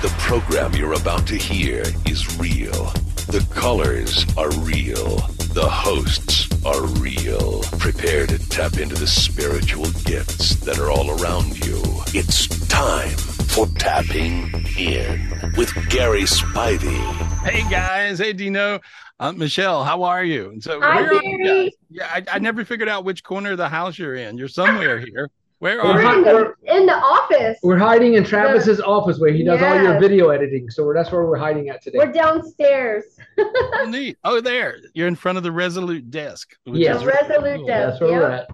The program you're about to hear is real. The colors are real. The hosts are real. Prepare to tap into the spiritual gifts that are all around you. It's time for Tapping In with Gary Spivey. Hey guys, hey Dino, uh, Michelle, how are you? And so Hi, where are you Gary. Yeah, I, I never figured out which corner of the house you're in. You're somewhere here. Where We're are in you? the, in the office. We're hiding in Travis's office where he does all your video editing. So we're, that's where we're hiding at today. We're downstairs. Oh, neat. Oh, there. You're in front of the Resolute desk. which Yeah. is The really Resolute cool. desk. that's where we're at.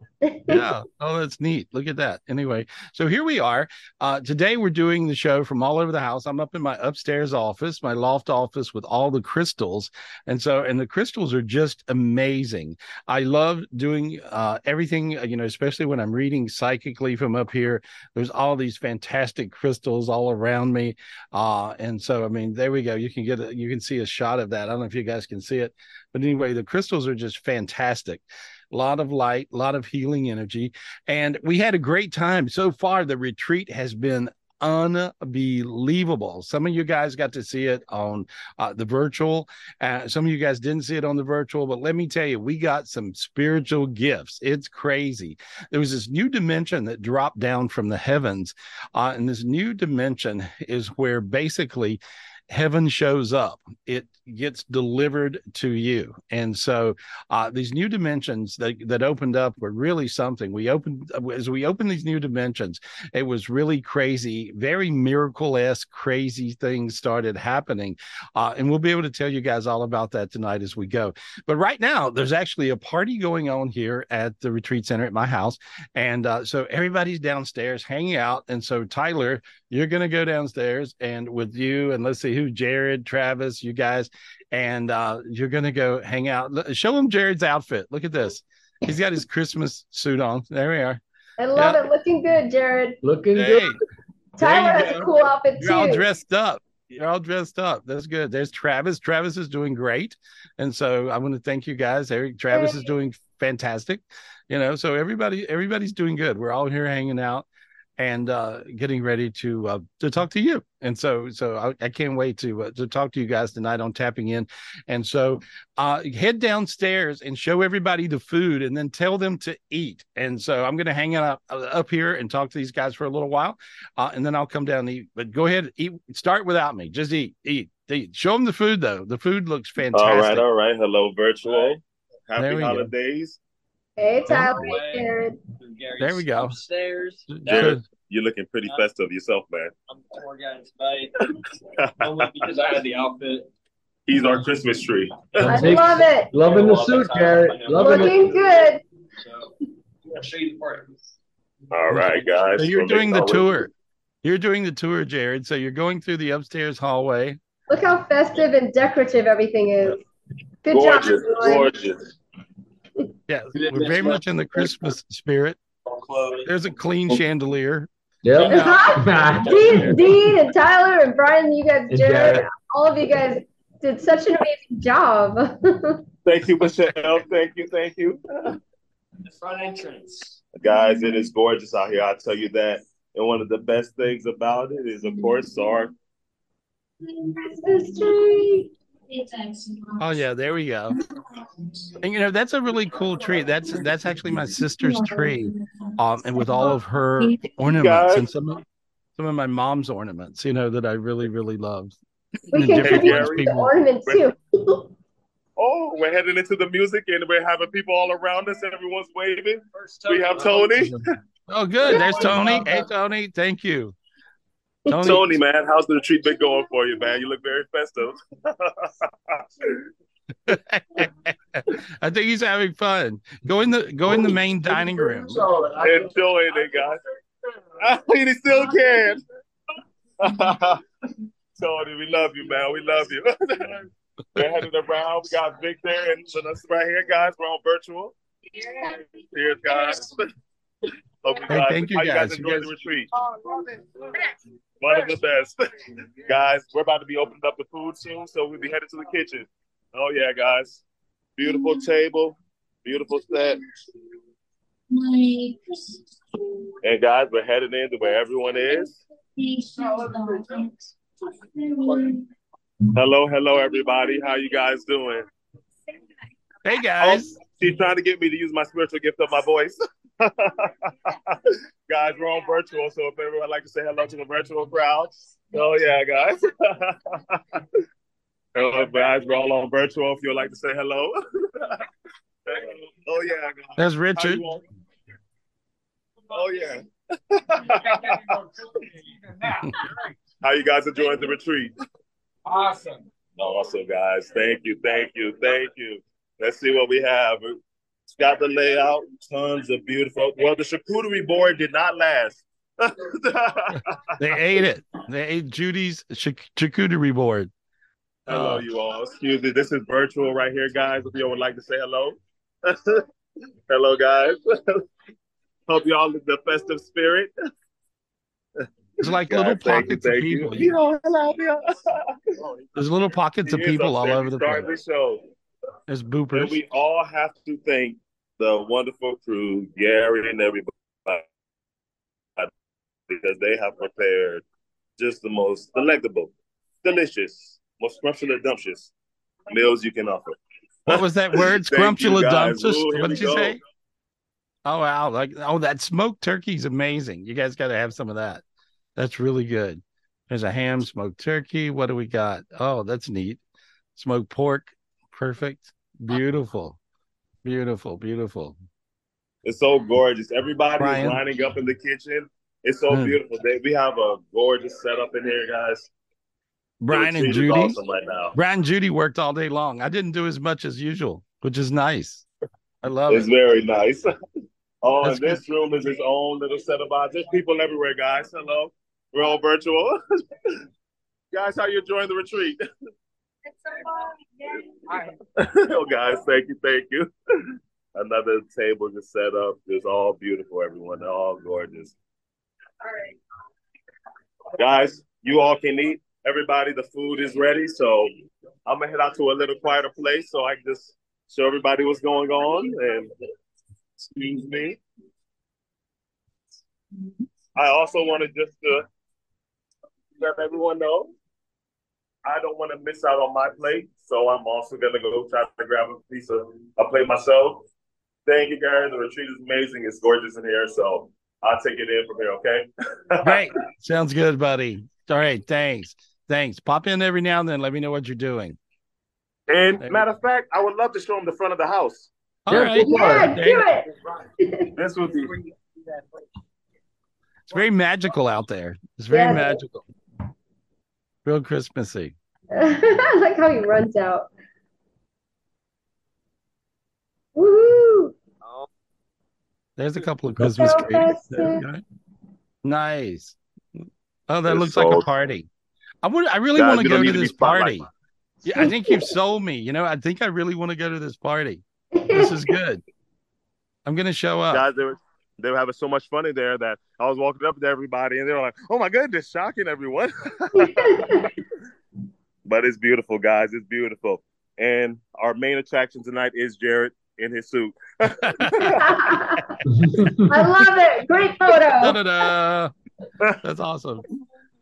Yeah. Oh, that's neat. Look at that. Anyway, so here we are. Uh, today we're doing the show from all over the house. I'm up in my upstairs office, my loft office with all the crystals. And so, and the crystals are just amazing. I love doing uh, everything, uh, you know, especially when I'm reading psychically from up here. There's all these fantastic crystals all around me. Uh, and so, I mean, there we go. You can get a, you can see a shot of that. I don't know if you guys can see it, but anyway, the crystals are just fantastic a lot of light, a lot of healing energy. And we had a great time. So far, the retreat has been unbelievable. Some of you guys got to see it on uh, the virtual. Uh, some of you guys didn't see it on the virtual, but let me tell you, we got some spiritual gifts. It's crazy. There was this new dimension that dropped down from the heavens. Uh, and this new dimension is where basically heaven shows up it gets delivered to you. And so uh, these new dimensions that, that opened up were really something. We opened as we opened these new dimensions it was really crazy very miracle-esque crazy things started happening. Uh, and we'll be able to tell you guys all about that tonight as we go. But right now there's actually a party going on here at the retreat center at my house. And uh, so everybody's downstairs hanging out. And so tyler you're going to go downstairs and with you and let's see who jared travis you guys and uh, you're going to go hang out. Show him jared's outfit. Look at this. He's got his christmas suit on. There we are. I love Yeah. it. Looking good, Jared. Looking hey. good. Tyler you has a cool outfit too. you're all dressed up. You're all dressed up. That's good. There's travis. Travis is doing great. And so i want to thank you guys. Eric travis is doing fantastic. You know so everybody everybody's doing good. We're all here hanging out and uh getting ready to uh to talk to you and so so i, I can't wait to uh, to talk to you guys tonight on tapping in and so uh head downstairs and show everybody the food and then tell them to eat and so i'm going to hang out uh, up here and talk to these guys for a little while uh, and then i'll come down and eat but go ahead eat start without me just eat eat eat show them the food though the food looks fantastic All right, all right. Hello, virtual. Happy holidays. go. Holidays. Hey, Tyler. Jared. There we go. Upstairs. Jared, you're looking pretty uh, festive yourself, man. I'm the poor guy tonight. Only because I had the outfit. He's our Christmas tree. I love it. Loving the suit, Garrett. Loving it. Looking good. So I'll show you the part. All right, guys. so you're We'll doing the our tour you're doing the tour jared so you're going through the upstairs hallway Look how festive and decorative everything is. Good job, Gorgeous, everyone. gorgeous. Yeah, we're very much in the Christmas spirit. There's a clean chandelier. Yep. Dean, Dean and Tyler and Brian, you guys, Jared, Jared. all of you guys did such an amazing job. Thank you, Michelle. Thank you, thank you. The front entrance. Guys, it is gorgeous out here. I'll tell you that. And one of the best things about it is, of course, our Christmas tree. Oh yeah, there we go. And you know that's a really cool tree. That's that's actually my sister's tree, um, and with all of her ornaments and some of some of my mom's ornaments. You know that I really really love. We And can different contribute the people- ornament too. Oh, we're heading into the music and we're having people all around us. Everyone's waving. First We have Tony. Oh, good. There's Tony. Hey, Tony. Thank you. Tony. Tony, man, how's the retreat been going for you, man? You look very festive. I think he's having fun. Go in the go in the main dining room. Enjoying it, guys. I mean he still can. Tony, we love you, man. We love you. We're heading around. We got Victor and so that's right here, guys. We're on virtual. Cheers, guys. Hope you Hey, thank you, how you guys guys. You enjoy guys- the retreat. One of the best. guys, we're about to be opening up the food soon, so we'll be headed to the kitchen. Oh yeah, guys. Beautiful table, beautiful set. And guys, we're heading into where everyone is. Hello, hello, everybody. How you guys doing? Hey guys. Oh, she's trying to get me to use my spiritual gift of my voice. guys, we're on virtual, so if everyone would like to say hello to the virtual crowd. Oh yeah, guys. hello, guys. We're all on virtual. If you'd like to say hello. oh yeah. Guys. There's Richard. Oh yeah. How you guys enjoying the retreat? Awesome. Awesome, guys. Thank you, thank you, thank you. Let's see what we have. It's got the layout, tons of beautiful. Well, the charcuterie board did not last. they ate it. They ate Judy's charcuterie board. Hello, uh, you all. Excuse me. This is virtual right here, guys. If y'all would like to say hello. hello, guys. Hope you all in the festive spirit. There's like God, little pockets you, of people. You. Yo, hello, yo. There's little pockets of people all over the place. Start The show. There's boopers. And we all have to thank the wonderful crew, Gary and everybody, because they have prepared just the most delectable, delicious, most scrumptious meals you can offer. What was that word? Scrumptious. What did you go. say? Oh wow! Like oh, that smoked turkey is amazing. You guys got to have some of that. That's really good. There's a ham, smoked turkey. What do we got? Oh, that's neat. Smoked pork. Perfect. Beautiful. Beautiful. Beautiful. It's so gorgeous. Everybody Brian. is lining up in the kitchen. It's so mm. beautiful. we have a gorgeous setup in here, guys. Brian and Judy. Awesome right now. Brian and Judy worked all day long. I didn't do as much as usual, which is nice. I love it's it. It's very nice. Oh, That's and this good. room is its own little set of eyes. There's people everywhere, guys. Hello. We're all virtual. guys, how you enjoying the retreat? Oh, guys, thank you, thank you. Another table just set up. It's all beautiful, everyone. They're all gorgeous. All right. Guys, you all can eat. Everybody, the food is ready. So I'm gonna head out to a little quieter place so I can just show everybody what's going on. And excuse me. I also wanted just to let everyone know I don't want to miss out on my plate, so I'm also gonna go try to grab a piece of a plate myself. Thank you, guys. The retreat is amazing. It's gorgeous in here, so I'll take it in from here. Okay. Great. Sounds good, buddy. All right. Thanks. Thanks. Pop in every now and then. Let me know what you're doing. And matter of fact, I would love to show them the front of the house. All right. Yeah, do it. this would be. It's very magical out there. It's very yeah. magical. Real Christmassy. I like how he runs out. Woohoo! There's a couple of Christmas trees. Nice. Oh, that it's looks like a party. I would. I really want to go to this party. Yeah, I think you've sold me. You know, I think I really want to go to this party. This is good. I'm gonna show up. Guys, they were they were having so much fun in there that I was walking up to everybody and they were like, "Oh my goodness, shocking everyone!" but it's beautiful, guys. It's beautiful. And our main attraction tonight is Jared in his suit. I love it. Great photo. Da-da-da. That's awesome.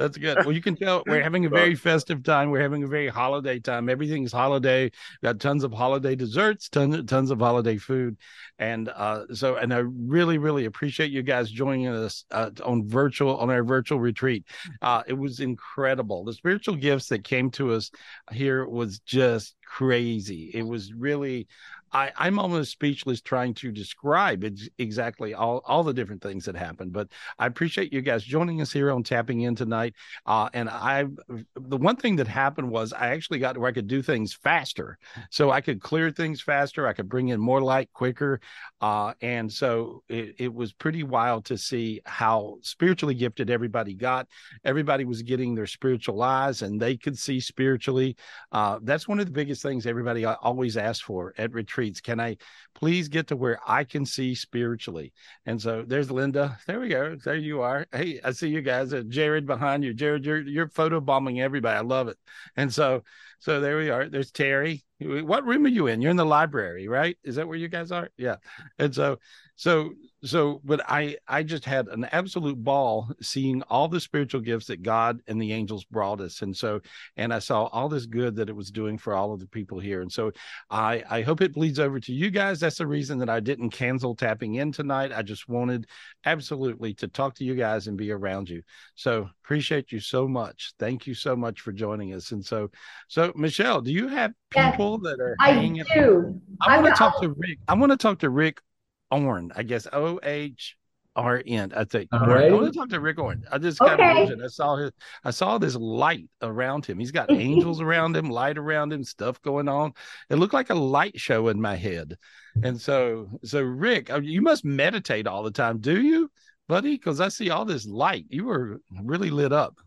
That's good. Well, you can tell we're having a very festive time. We're having a very holiday time. Everything's holiday. Got tons of holiday desserts, tons tons of holiday food, and uh, so and I really really appreciate you guys joining us uh, on virtual on our virtual retreat. Uh, it was incredible. The spiritual gifts that came to us here was just crazy. It was really I, I'm almost speechless trying to describe ex- exactly all, all the different things that happened. But I appreciate you guys joining us here on Tapping In tonight. Uh, and I, the one thing that happened was I actually got where I could do things faster, so I could clear things faster. I could bring in more light quicker, uh, and so it, it was pretty wild to see how spiritually gifted everybody got. Everybody was getting their spiritual eyes, and they could see spiritually. Uh, that's one of the biggest things everybody always asks for at retreats. Can I please get to where I can see spiritually? And so there's Linda. There we go. There you are. Hey, I see you guys. Uh, Jared behind you. Jared, you're you're photo bombing everybody. I love it. And so so there we are. There's Terry. What room are you in? You're in the library, right? Is that where you guys are? Yeah. And so, so, so, but I, I just had an absolute ball seeing all the spiritual gifts that God and the angels brought us. And so, and I saw all this good that it was doing for all of the people here. And so I, I hope it bleeds over to you guys. That's the reason that I didn't cancel tapping in tonight. I just wanted absolutely to talk to you guys and be around you. So appreciate you so much. Thank you so much for joining us. And so, so Michelle, do you have people yes, that are I do. I want to talk to Rick. I want to talk to Rick Ohrn, I guess O H R N. I think. Right. I want to talk to Rick Ohrn. I just got okay. a vision. I saw his. I saw this light around him. He's got angels around him, light around him, stuff going on. It looked like a light show in my head. And so, so Rick, uh, you must meditate all the time, do you, buddy? Because I see all this light. You were really lit up.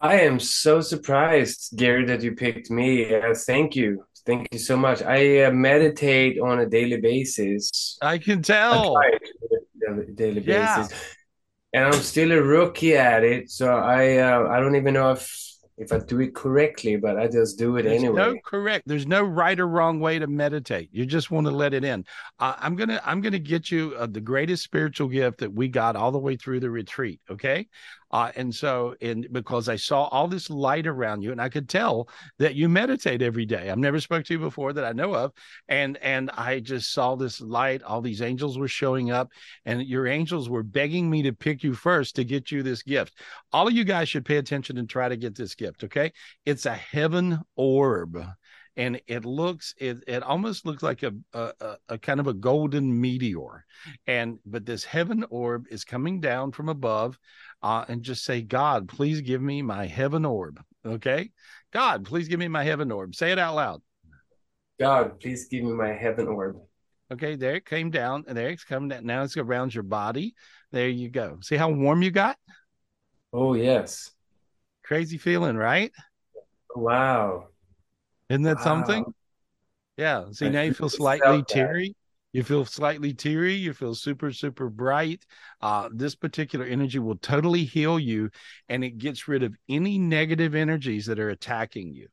I am so surprised, Gary, that you picked me. Uh, thank you. Thank you so much. I uh, meditate on a daily basis. I can tell. I daily yeah. basis, and I'm still a rookie at it. So I uh, I don't even know if if I do it correctly, but I just do it There's anyway. No correct. There's no right or wrong way to meditate. You just want to let it in. Uh, I'm gonna I'm gonna get you uh, the greatest spiritual gift that we got all the way through the retreat. Okay, uh, and so, and because I saw all this light around you, and I could tell that you meditate every day. I've never spoke to you before that I know of, and and I just saw this light. All these angels were showing up, and your angels were begging me to pick you first to get you this gift. All of you guys should pay attention and try to get this gift. Okay, it's a heaven orb and it looks it it almost looks like a, a, a kind of a golden meteor and but this heaven orb is coming down from above uh, and just say, God, please give me my heaven orb. Okay. God, please give me my heaven orb. Say it out loud. God, please give me my heaven orb. Okay. There it came down and there it's coming down. Now it's around your body. There you go. See how warm you got? Oh, yes. Crazy feeling, right? Wow. Isn't that wow. something? Yeah. See, I now you feel slightly teary you feel slightly teary you feel super super bright. Uh, this particular energy will totally heal you and it gets rid of any negative energies that are attacking you.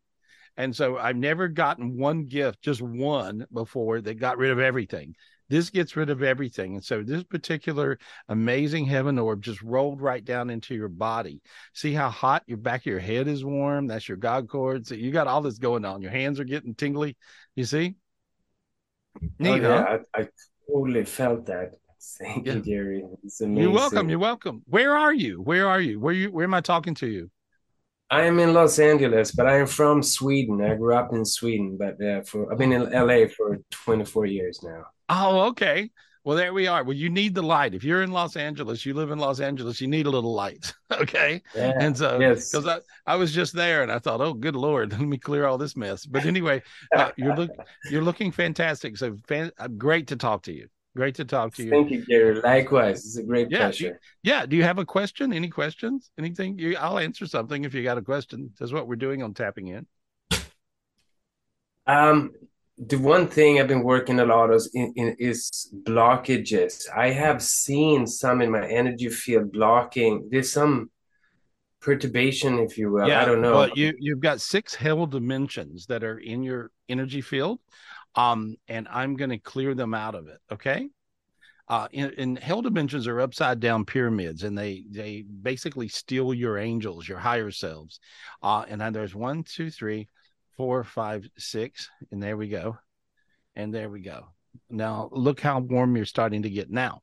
And so i've never gotten one gift just one before that got rid of everything. This gets rid of everything. And so this particular amazing heaven orb just rolled right down into your body. See how hot your back of your head is warm? That's your god cords you got all this going on. Your hands are getting tingly. You see Neat, oh, yeah? I, I, totally felt that. Thank yeah. you, Gary. It's amazing. You're welcome. You're welcome. Where are you? Where are you? Where you? Where am I talking to you? I am in Los Angeles, but I am from Sweden. I grew up in Sweden, but uh, for I've been in LA for 24 years now. Oh, okay. Well, there we are. Well, you need the light. If you're in Los Angeles, you live in Los Angeles, you need a little light. okay. Yeah, and so, because yes. I, I was just there and I thought, oh, good Lord, let me clear all this mess. But anyway, uh, you're, look, you're looking fantastic. So, fan, uh, great to talk to you. Great to talk to you. Thank you, Gary. Likewise. It's a great yeah, pleasure. You, yeah. Do you have a question? Any questions? Anything? You, I'll answer something if you got a question. That's what we're doing on tapping in. Um, the one thing I've been working a lot is, in, in, is blockages. I have seen some in my energy field blocking. There's some perturbation, if you will. Yeah, I don't know. Well, you you've got six hell dimensions that are in your energy field, um, and I'm going to clear them out of it. Okay. Uh, in, in hell dimensions are upside down pyramids, and they they basically steal your angels, your higher selves. Uh, and then there's one, two, three, four, five, six, and there we go. And there we go. Now look how warm you're starting to get now.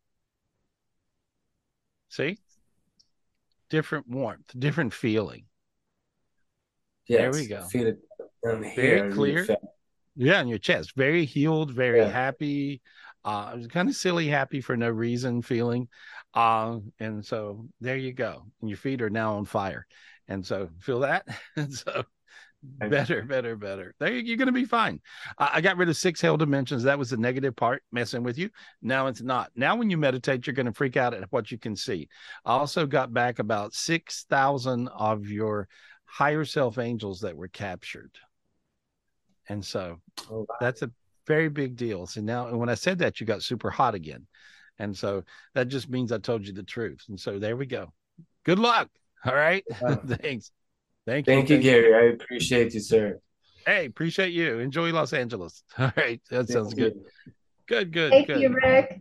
See? Different warmth, different feeling. Yes, there we go. Feel it very clear. Yeah, in your chest. Very healed, very yeah. happy. Uh kind of silly happy for no reason feeling. Uh, and so there you go. And your feet are now on fire. And so feel that. and so Better, better, better. There, you're going to be fine. I, I got rid of six hell dimensions. That was the negative part messing with you. Now it's not. Now, when you meditate, you're going to freak out at what you can see. I also got back about 6,000 of your higher self angels that were captured. And so oh, wow. that's a very big deal. So now, when I said that, you got super hot again. And so that just means I told you the truth. And so there we go. Good luck. All right. Wow. Thanks. Thank you. Thank you, Gary. I appreciate you, sir. Hey, appreciate you. Enjoy Los Angeles. All right, that sounds good. Good, good. Thank good. you, Rick.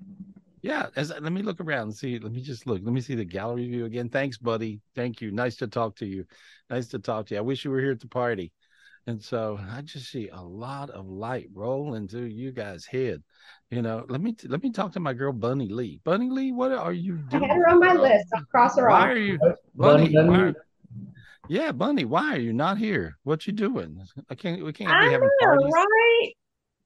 Yeah, as, let me look around and see. Let me just look. Let me see the gallery view again. Thanks, buddy. Thank you. Nice to talk to you. Nice to talk to you. I wish you were here at the party. And so I just see a lot of light rolling through you guys' head. You know, let me let me talk to my girl Bunny Lee. Bunny Lee, what are you I had her on my list. I'll cross her Why off. are you Bunny, Bunny? why are- yeah, Bunny, why are you not here? What you doing? I can't we can't I be having know, parties. right?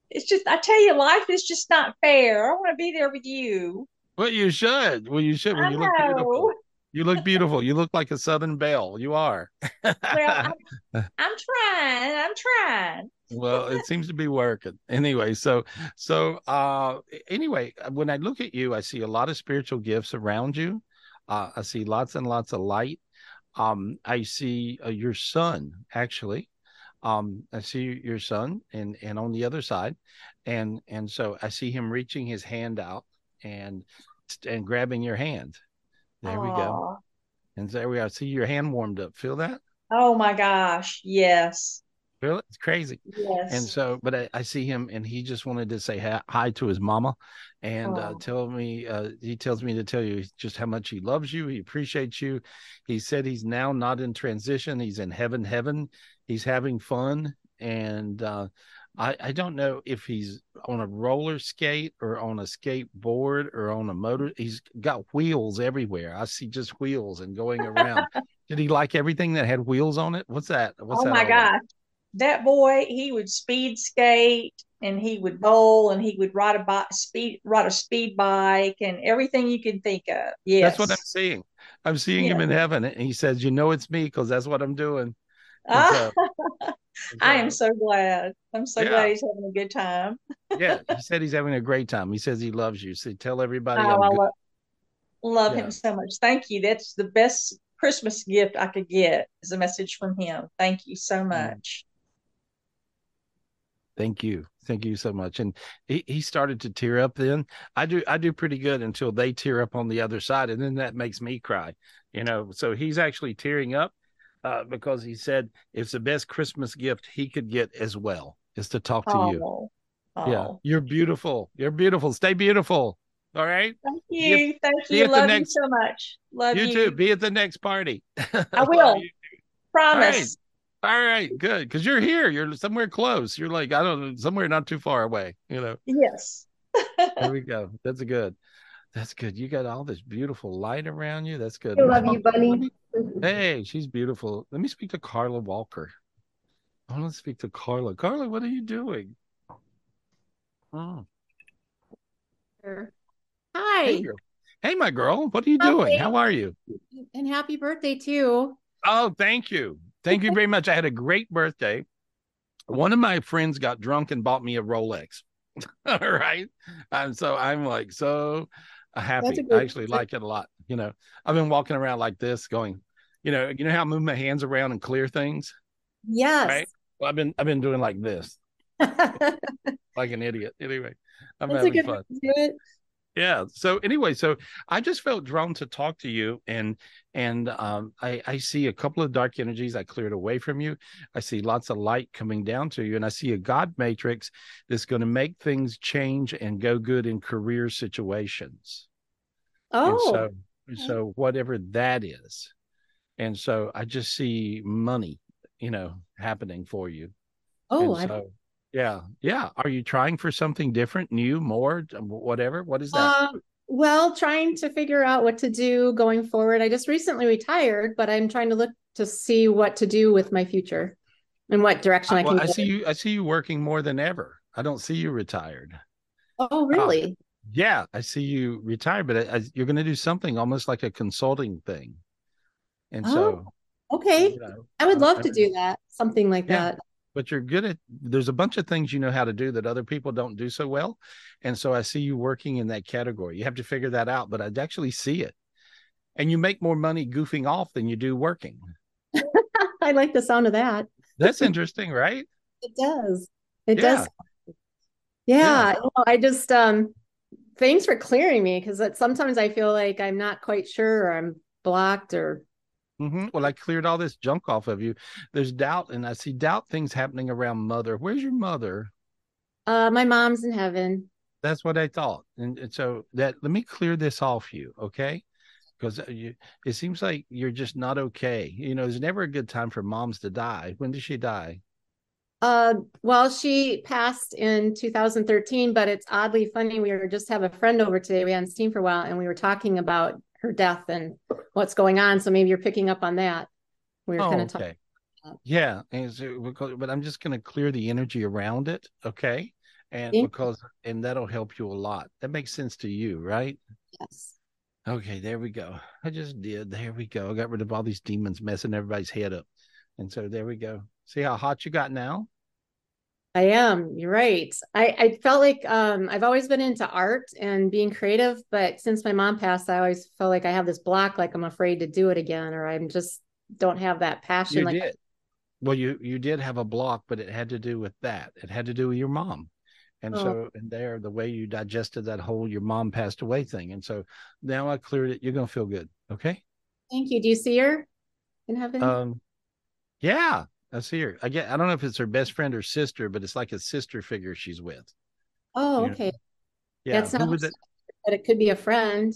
It's just, I tell you, life is just not fair. I want to be there with you. Well, you should. Well, you should. Well, I you look beautiful. You look beautiful. You look like a Southern belle. You are. Well, I'm, I'm trying. I'm trying. well it seems to be working anyway so so uh anyway when i look at you i see a lot of spiritual gifts around you uh i see lots and lots of light um i see uh, your son actually. Um i see your son and and on the other side and and so i see him reaching his hand out and and grabbing your hand. There we go. And there we are. See your hand warmed up. Feel that? Oh my gosh. Yes. it? It's crazy. Yes. And so, but I, I see him, and he just wanted to say hi, hi to his mama, and uh, Oh. tell me. Uh, he tells me to tell you just how much he loves you. He appreciates you. He said he's now not in transition. He's in heaven. Heaven. He's having fun, and uh, I I don't know if he's on a roller skate or on a skateboard or on a motor. He's got wheels everywhere. I see just wheels and going around. Did he like everything that had wheels on it? What's that? What's that? oh that my gosh. That boy, he would speed skate and he would bowl and he would ride a bike, speed, ride a speed bike and everything you can think of. Yes. That's what I'm seeing. I'm seeing him in heaven, and he says, "You know, it's me because that's what I'm doing." Ah, so- I am so glad. I'm so Yeah. glad he's having a good time. yeah, he said he's having a great time. He says he loves you. So tell everybody Oh, I love, love Yeah. him so much. Thank you. That's the best Christmas gift I could get is a message from him. Thank you so Mm. much. Thank you, thank you so much. And he, he started to tear up. Then I do I do pretty good until they tear up on the other side, and then that makes me cry. You know, so he's actually tearing up uh, because he said it's the best Christmas gift he could get as well is to talk to you. Oh, Yeah, oh. you're beautiful. You're beautiful. Stay beautiful. All right. Thank you- you. Thank you you. at the Love next- you so much. Love you you. too. Be at the next party. I will. Promise. All right, good. Because you're here. You're somewhere close. You're like, I don't know, somewhere not too far away. You know, Yes. there we go. That's good. That's good. You got all this beautiful light around you. That's good. I love you, Bunny. me- mm-hmm. Hey, she's beautiful. Let me speak to Carla Walker. I want to speak to Carla. Carla, what are you doing? Oh, hey, Hi, girl. Hey, my girl. What are you Hi. doing? How are you? and happy birthday too. Oh, thank you. Thank you very much. I had a great birthday. One of my friends got drunk and bought me a Rolex. All right. And so I'm like so happy. I actually like it a lot. You know, I've been walking around like this going, you know, you know how I move my hands around and clear things? Yes. Right. Well, I've been I've been doing like this, like an idiot. Anyway, I'm a having good fun. Way to do it. yeah. So anyway so i just felt drawn to talk to you and and um i i see a couple of dark energies i cleared away from you. I see lots of light coming down to you and i see a god matrix that's going to make things change and go good in career situations. And Oh, so so whatever that is. And so i just see money you know happening for you. Oh, and I, so yeah yeah are you trying for something different new more whatever what is that um, well, trying to figure out what to do going forward. I just recently retired, but I'm trying to look to see what to do with my future and what direction I well, can I go. see you. I see you working more than ever. I don't see you retired. Oh, really? Yeah, I see you retired, but I, I, you're going to do something almost like a consulting thing. And so, Okay. you know, I would uh, love to do that. Something like Yeah. that. But you're good at. There's a bunch of things you know how to do that other people don't do so well, and so I see you working in that category. You have to figure that out, but I actually see it, and you make more money goofing off than you do working. I like the sound of that. That's interesting, right? It does. It Yeah. does. Yeah, you know, I just um thanks for clearing me because sometimes I feel like I'm not quite sure or I'm blocked or hmm Well, I cleared all this junk off of you. There's doubt, and I see doubt things happening around mother. Where's your mother? Uh, my mom's in heaven. That's what I thought. And, and so that let me clear this off you, okay? Because you, it seems like you're just not okay. You know, it's never a good time for moms to die. When did she die? Uh, well, she passed in 2013, but it's oddly funny. We were just have a friend over today. We hadn't seen for a while, and we were talking about her death and what's going on. So maybe you're picking up on that. We were Oh, kind of okay. talking. Yeah, but I'm just going to clear the energy around it, okay? And Thank you. because and that'll help you a lot. That makes sense to you, right? Yes. Okay, there we go. I just did. There we go. I got rid of all these demons messing everybody's head up. And so there we go. See how hot you got now? I am. You're right. I, I felt like um, I've always been into art and being creative, but since my mom passed, I always felt like I have this block, like I'm afraid to do it again, or I'm just don't have that passion. You like did. Well, you you did have a block, but it had to do with that. It had to do with your mom. And Oh. so and there, the way you digested that whole your mom passed away thing. And so now I cleared it. You're gonna feel good. Okay. Thank you. Do you see her in heaven? Um yeah, I see her. I get I don't know if it's her best friend or sister, but it's like a sister figure she's with. oh, you know, okay. Yeah. That's not, was it? but it could be a friend.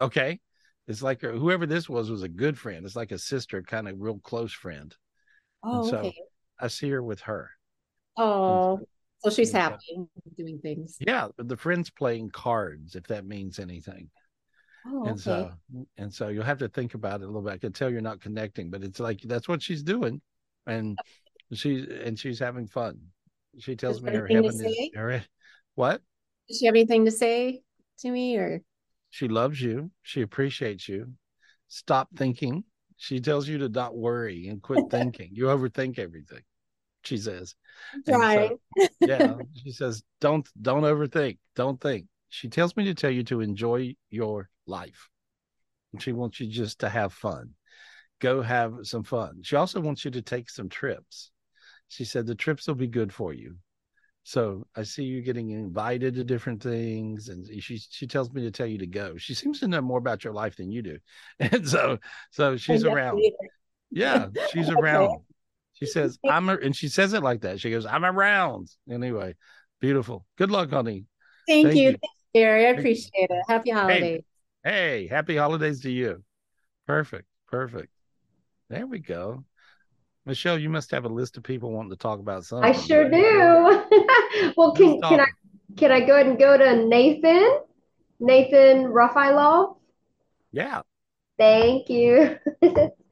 Okay. It's like her, whoever this was was a good friend. It's like a sister, kind of real close friend. Oh, and so okay. I see her with her. Oh, so she's so- happy doing things. Yeah, the friend's playing cards, if that means anything. Oh, and okay. so and so you'll have to think about it a little bit. I can tell you're not connecting, but it's like that's what she's doing. And she's and she's having fun. She tells me her heaven is her what? Does she have anything to say to me or? She loves you. She appreciates you. Stop thinking. She tells you to not worry and quit thinking. You overthink everything. She says. So- yeah, she says, "Don't don't overthink. Don't think." She tells me to tell you to enjoy your life. And She wants you just to have fun. Go have some fun. She also wants you to take some trips. She said the trips will be good for you. So I see you getting invited to different things, and she she tells me to tell you to go. She seems to know more about your life than you do, and so so she's around. Yeah, she's around. She says, I'm and she says it like that. She goes, I'm around. Anyway, beautiful. Good luck, honey. Thank, Thank you. you. Gary. I Thank appreciate it. Happy holidays. Hey, happy holidays to you. Perfect. Perfect. There we go. Michelle, you must have a list of people wanting to talk about something. I sure do. well, can can I can I go ahead and go to Nathan? Nathan Raphaelov? Yeah. Thank you.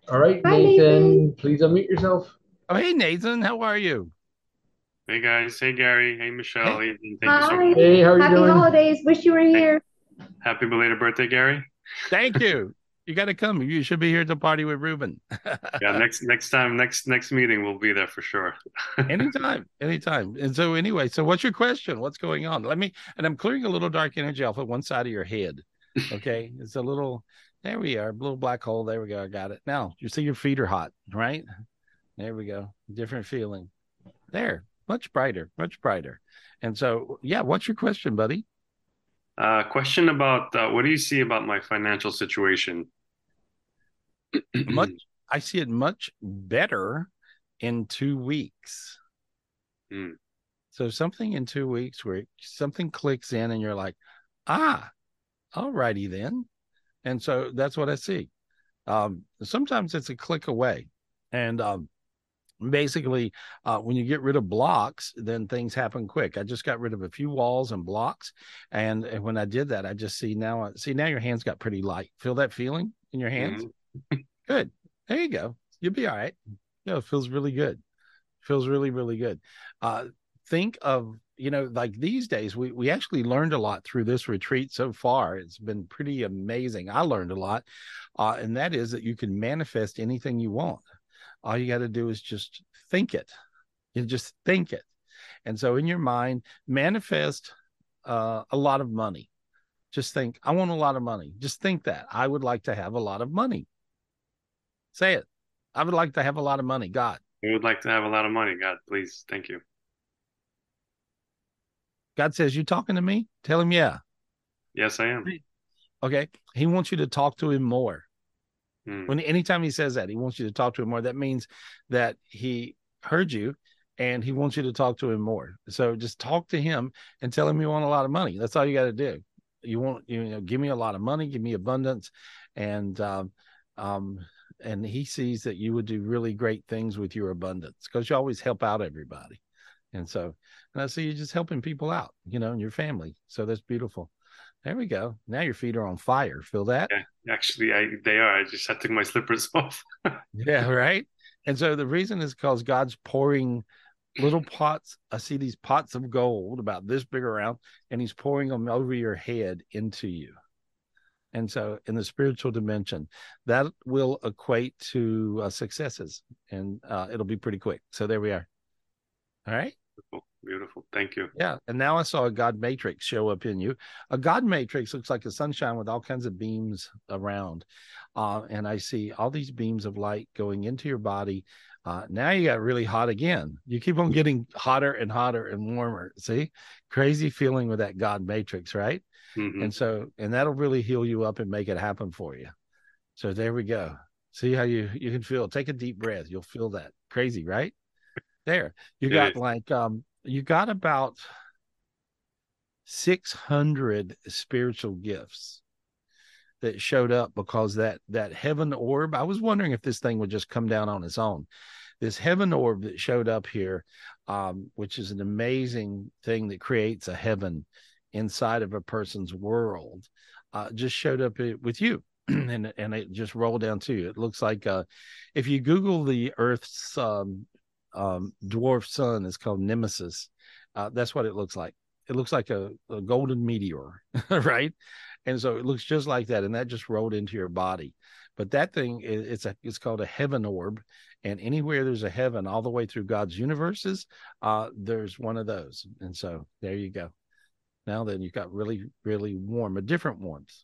All right, Hi, Nathan, please unmute yourself. Oh, hey, Nathan. How are you? Hey guys, hey Gary, hey Michelle, Hey. Ethan. Thank you so Hi. much. Hey, how are you Happy doing? holidays. Wish you were here. Happy belated birthday, Gary. Thank you. You got to come. You should be here the party with Ruben. Yeah, next next time, next next meeting, we'll be there for sure. anytime, anytime. And so, anyway, so what's your question? What's going on? Let me, and I'm clearing a little dark energy off of one side of your head. Okay. it's a little, there we are, a little black hole. There we go. I got it. Now, you see your feet are hot, right? There we go. Different feeling. There, much brighter, much brighter. And so, yeah, what's your question, buddy? Uh, question about uh, what do you see about my financial situation? Much I see it much better in two weeks. Hmm. So something in two weeks where something clicks in and you're like, ah, all righty then. And so that's what I see. Um, sometimes it's a click away. And um, basically, uh, when you get rid of blocks, then things happen quick. I just got rid of a few walls and blocks. And, and when I did that, I just see now, see now your hands got pretty light. Feel that feeling in your hands? Good. There you go. You'll be all right. Yeah, it feels really good. Feels really, really good. Uh, think of you know like these days we we actually learned a lot through this retreat so far it's been pretty amazing i learned a lot uh, and that is that you can manifest anything you want all you got to do is just think it you just think it and so in your mind manifest uh, a lot of money just think i want a lot of money just think that i would like to have a lot of money say it i would like to have a lot of money god We would like to have a lot of money, God, please. Thank you. god says you talking to me tell him yeah Yes, I am. Okay. He wants you to talk to him more. Mm. When anytime he says that, he wants you to talk to him more. That means that he heard you and he wants you to talk to him more. So just talk to him and tell him you want a lot of money. That's all you got to do. You want you know, give me a lot of money, give me abundance, and um, um, and he sees that you would do really great things with your abundance because you always help out everybody. And so, and I see you just helping people out, you know, and your family. So that's beautiful. There we go. Now your feet are on fire. Feel that? Yeah, actually, I they are. I just had to take my slippers off. yeah, right. And so the reason is because God's pouring little pots. I see these pots of gold about this big around, and He's pouring them over your head into you. And so, in the spiritual dimension, that will equate to uh, successes, and uh, it'll be pretty quick. So there we are. All right. Beautiful. Beautiful. Thank you. Yeah. And now I saw a God matrix show up in you. A God matrix looks like a sunshine with all kinds of beams around. Uh, and I see all these beams of light going into your body. Uh, now you got really hot again. You keep on getting hotter and hotter and warmer. See, crazy feeling with that God matrix, right? Mhm. And so, and that'll really heal you up and make it happen for you. So there we go. See how you you can feel. Take a deep breath. You'll feel that crazy, right? There, you got is. like um, you got about six hundred spiritual gifts that showed up because that that heaven orb. I was wondering if this thing would just come down on its own. This heaven orb that showed up here, um, which is an amazing thing that creates a heaven inside of a person's world, uh, just showed up uh, with you. and and it just rolled down to you. It looks like uh, if you Google the Earth's um, um, dwarf sun, it's called Nemesis. Uh, that's what it looks like. It looks like a, a golden meteor, right? And so it looks just like that, and that just rolled into your body. But that thing it's a it's called a heaven orb, and anywhere there's a heaven, all the way through God's universes, uh, there's one of those. And so there you go. Now then, you've got really really warm, a different warmth.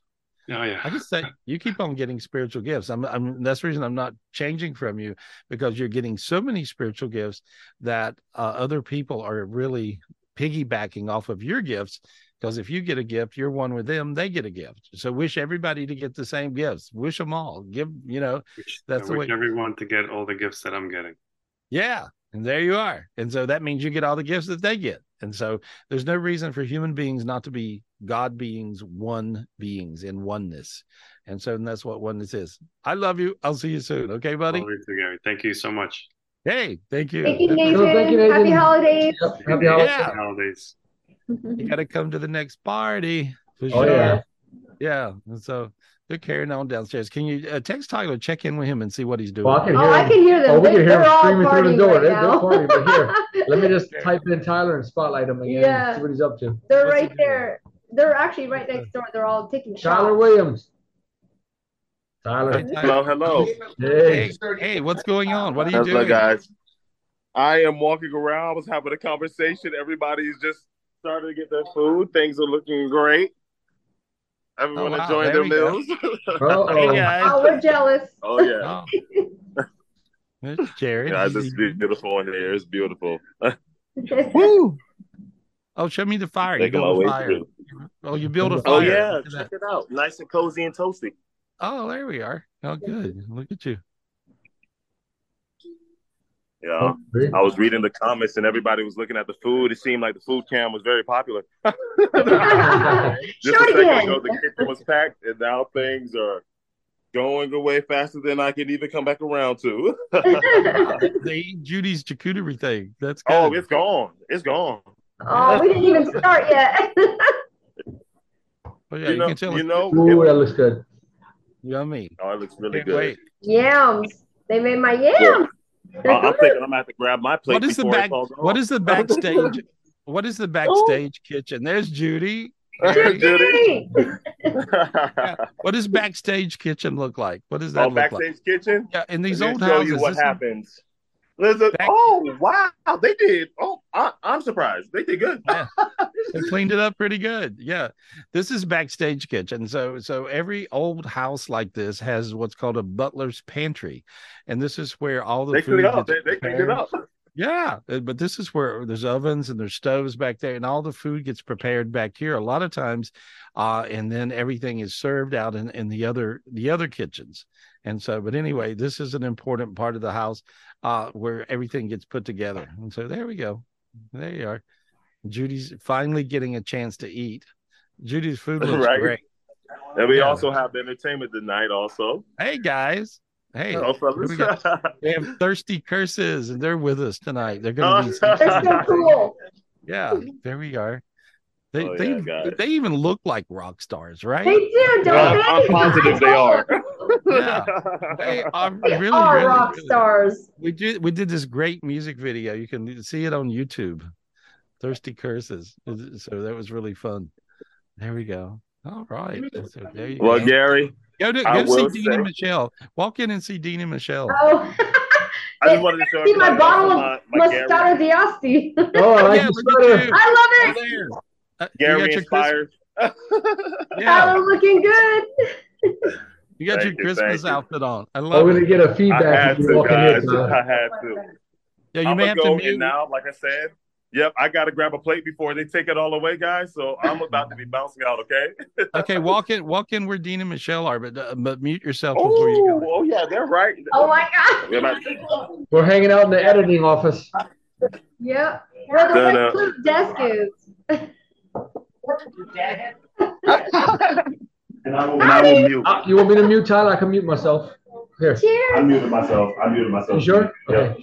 Oh yeah. I just say you keep on getting spiritual gifts. I'm, I'm that's the reason I'm not changing from you because you're getting so many spiritual gifts that uh, other people are really piggybacking off of your gifts. Because if you get a gift, you're one with them, they get a gift. So wish everybody to get the same gifts. Wish them all. Give, you know, that's I the wish way. everyone to get all the gifts that I'm getting. Yeah. And there you are. And so that means you get all the gifts that they get. And so there's no reason for human beings not to be God beings, one beings in oneness. And so that's what oneness is. I love you. I'll see you soon. Okay, buddy? Love you too. Thank you so much. Hey, thank you. Thank you, Nathan. No, thank you, Happy holidays. Yep, happy holidays. Yeah. Happy holidays. You got to come to the next party for Oh, sure. yeah. Yeah. And so they're carrying on downstairs. Can you uh, text Tyler, check in with him and see what he's doing? Well, I can Oh, hear I can hear them. Oh, we They- can hear they're them all screaming through the door. right They're, they're now. partying. But here, let me just type in Tyler and spotlight him again. Yeah. See what he's up to. They're What's he right doing? there. They're actually right next door. They're all taking Tyler shots. Williams. Tyler. Hey, Tyler. Hello, hello. Hey. Hey, hey, what's going on? What are you Hello, doing? guys. I am walking around. I was having a conversation. Everybody's just starting to get their food. Things are looking great. Everyone Oh, wow. enjoying There their we meals. Uh-oh. Hey, guys. Oh, we're jealous. oh yeah, Oh. There's Jared. guys, it's beautiful in here. It's beautiful. Woo! Oh, show me the fire. You Making build a fire. through. Oh, you build a oh, fire. Oh yeah, check it out. Nice and cozy and toasty. Oh, there we are. Oh, good. Look at you. Yeah. Oh, I was reading the comments and everybody was looking at the food. It seemed like the food cam was very popular. Just Show a second ago, the kitchen was packed, and now things are going away faster than I can even come back around to. They eat Judy's charcuterie thing. That's oh, good. oh, it's gone. It's gone. oh, we didn't even start yet. Oh, yeah, you you, know, can tell you know. Ooh, that looks good. Yummy. oh, it looks really Can't good. wait. yams. They made my yams. I- I'm thinking I'm gonna have to grab my plate What is the back? it's all gone. What is the backstage? what is the backstage kitchen? There's Judy. Judy? Yeah. What does backstage kitchen look like? What does that oh, look like? backstage kitchen. Yeah, in these Let me old show houses. you what this is- happens. Listen, Back- oh wow, they did. Oh, I, I'm surprised. They did good. Yeah. they cleaned it up pretty good. Yeah. This is backstage kitchen. So so every old house like this has what's called a butler's pantry. And this is where all the they food cleaned it up. They, they cleaned it up. Yeah, uh, but this is where there's ovens and there's stoves back there, and all the food gets prepared back here. A lot of times, uh, and then everything is served out in, in the other the other kitchens. And so, but anyway, this is an important part of the house uh, where everything gets put together. And so there we go. There you are. Judy's finally getting a chance to eat. Judy's food looks Right. great. And we Yeah. also have entertainment tonight also. Hey guys. Hey, Oh, here fellas. we, go. we have thirsty curses, and they're with us tonight. They're going to be so cool. yeah. There we are. They Oh, they yeah, guys. they even look like rock stars, right? They do, don't I'm, they? I'm positive they are. Yeah. They are They really, are really, rock really- stars. We did we did this great music video. You can see it on YouTube. Thirsty curses. So that was really fun. There we go. All right. So there you well, go. Gary, Go to I go see will Dean and Michelle. Walk in and see Dean and Michelle. Oh, I just wanted to show see my everybody bottle of my, my Gary, Moscato d'Asti. Oh, I yeah, the look sweater. at you. I love it. there. Uh, you Gary got your Christmas, inspired. yeah, Oh, looking good. You got Thank your you, Christmas you. outfit on. I Oh, love we're gonna get a feedback had if you to, walk in guys. here. I had to. Yeah, you I'm may gonna have to go mute. in now. Like I said, yep, I got to grab a plate before they take it all away, guys. So I'm about to be bouncing out. Okay. Okay, walk in, walk in where Dean and Michelle are, but uh, but mute yourself before you Oh, go. oh yeah, they're right. Oh my god. We're about- We're hanging out in the editing office. Yep. Where the Dun, red desk is. And I will, and I will mute. Uh, you want me to mute Tyler? I can mute myself. Here. Cheers. I muted myself. I muted myself. You sure? Yep.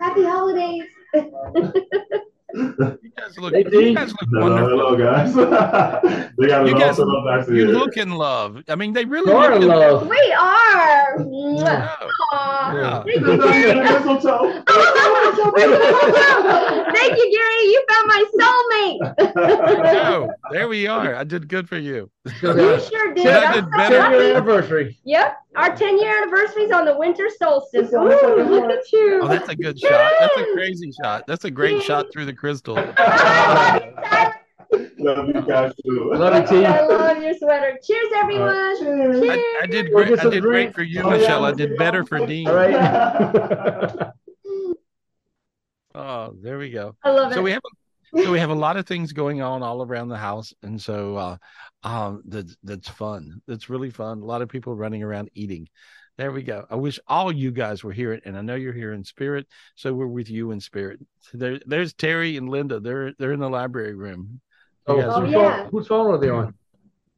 Happy holidays. You guys look, Hey, you guys look wonderful. guys. they got You guys, back you look in love. I mean, they really You're in in love. we are. Yeah. Yeah. Thank you, Gary. Thank you, Gary. You found my soulmate. No, there we are. I did good for you. You sure did. Yeah, I did better. Ten year anniversary. Yep. Our 10 year anniversary is on the winter solstice. Ooh, look at you. Oh, that's a good shot. That's a crazy shot. That's a great shot through the crystal. Love you guys too. Love you, T. I love your sweater. Cheers, everyone. Cheers. I, I did great. I did great for you, Oh, yeah. Michelle. I did better for Dean. All right. Oh, there we go. I love So it. we have so we have a lot of things going on all around the house, and so uh, um, that's that's fun. That's really fun. A lot of people running around eating. There we go. I wish all you guys were here, and I know you're here in spirit, so we're with you in spirit. There, there's Terry and Linda. They're they're in the library room. Oh, guys Oh, are- yeah. phone, whose phone are they on?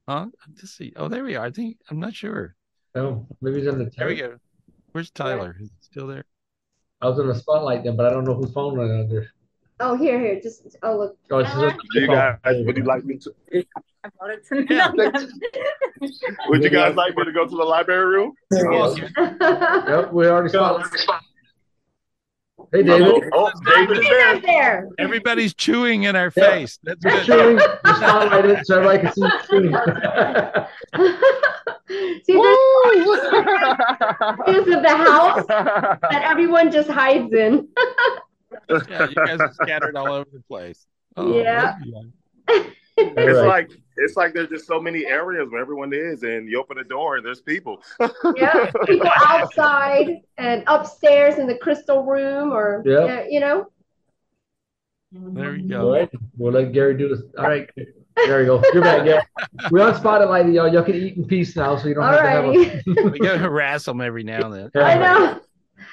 huh? Let's see. Oh, there we are. I think I'm not sure. Oh, maybe it's in the There we go. Where's Tyler? Is he still there? I was in the spotlight then, but I don't know whose phone they're under. Oh, here, here. Just, oh, look. Oh, it's just Do you guys, would you like me to? I brought it to Yeah. Would you guys like me to go to the library room? Yep, we already spotlight. Hey, Oh, David. oh, oh David is there. there. Everybody's chewing in our Yeah. face. That's You're good. chewing, you spotlighted so everybody can see the screen. See, there's areas of the house that everyone just hides in. Yeah, you guys are scattered all over the place. Oh, Yeah. there you are. It's All right. like it's like there's just so many areas where everyone is, and you open the door and there's people. Yeah, people outside and upstairs in the crystal room, or Yep. uh, you know. There you go. right, we'll let Gary do this. All right, there you go. You're back, Gary. We're on spotlight, y'all. Y'all can eat in peace now, so you don't have to have a. Alrighty, We gotta harass them every now and then. I know.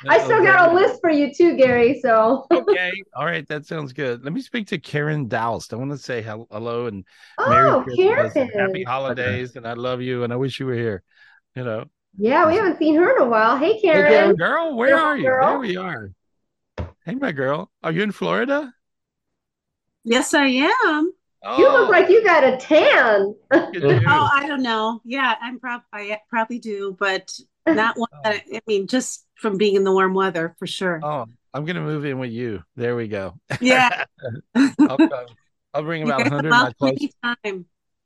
I still okay. got a list for you too, Gary. So, Okay. All right. That sounds good. Let me speak to Karen Doust. I want to say hello and Merry oh, Christmas and Karen. Happy Holidays. And I love you. And I wish you were here. You know, Yeah, we haven't seen her in a while. Hey, Karen. Karen. girl, where Little are you? girl. There we are. Hey, my girl. Are you in Florida? Yes, I am. Oh, You look oh. like you got a tan. Oh, I don't know. Yeah, I'm prob I probably do, but not one I, oh. I mean, just from being in the warm weather for sure. Oh, I'm gonna move in with you. There we go. Yeah, I'll. I'll bring about 100 of my close. Time.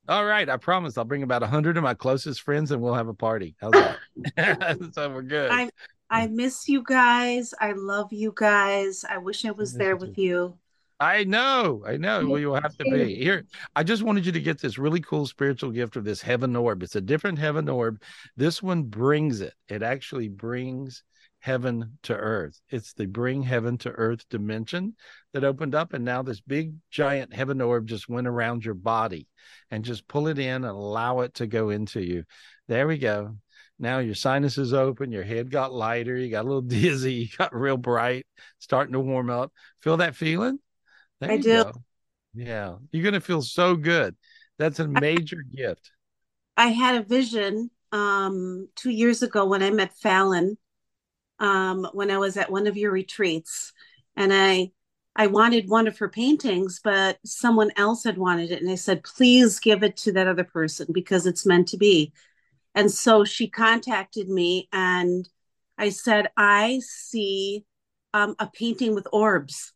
All right, I promise. I'll bring about 100 of my closest friends and we'll have a party. How's that? so we're good. I I miss you guys. I love you guys. I wish I was there with you. I know, I know. We will have to be here. I just wanted you to get this really cool spiritual gift of this heaven orb. It's a different heaven orb. This one brings it. It actually brings heaven to earth. It's the bring heaven to earth dimension that opened up, and now this big giant heaven orb just went around your body, and just pull it in and allow it to go into you. There we go. Now your sinuses open, your head got lighter, you got a little dizzy, you got real bright, starting to warm up. Feel that feeling? There I do. go. Yeah, you're gonna feel so good. That's a major gift. I had a vision um, two years ago when I met Fallon, um, when I was at one of your retreats, and I I wanted one of her paintings, but someone else had wanted it, and I said, "Please give it to that other person because it's meant to be." And so she contacted me, and I said, "I see um, a painting with orbs."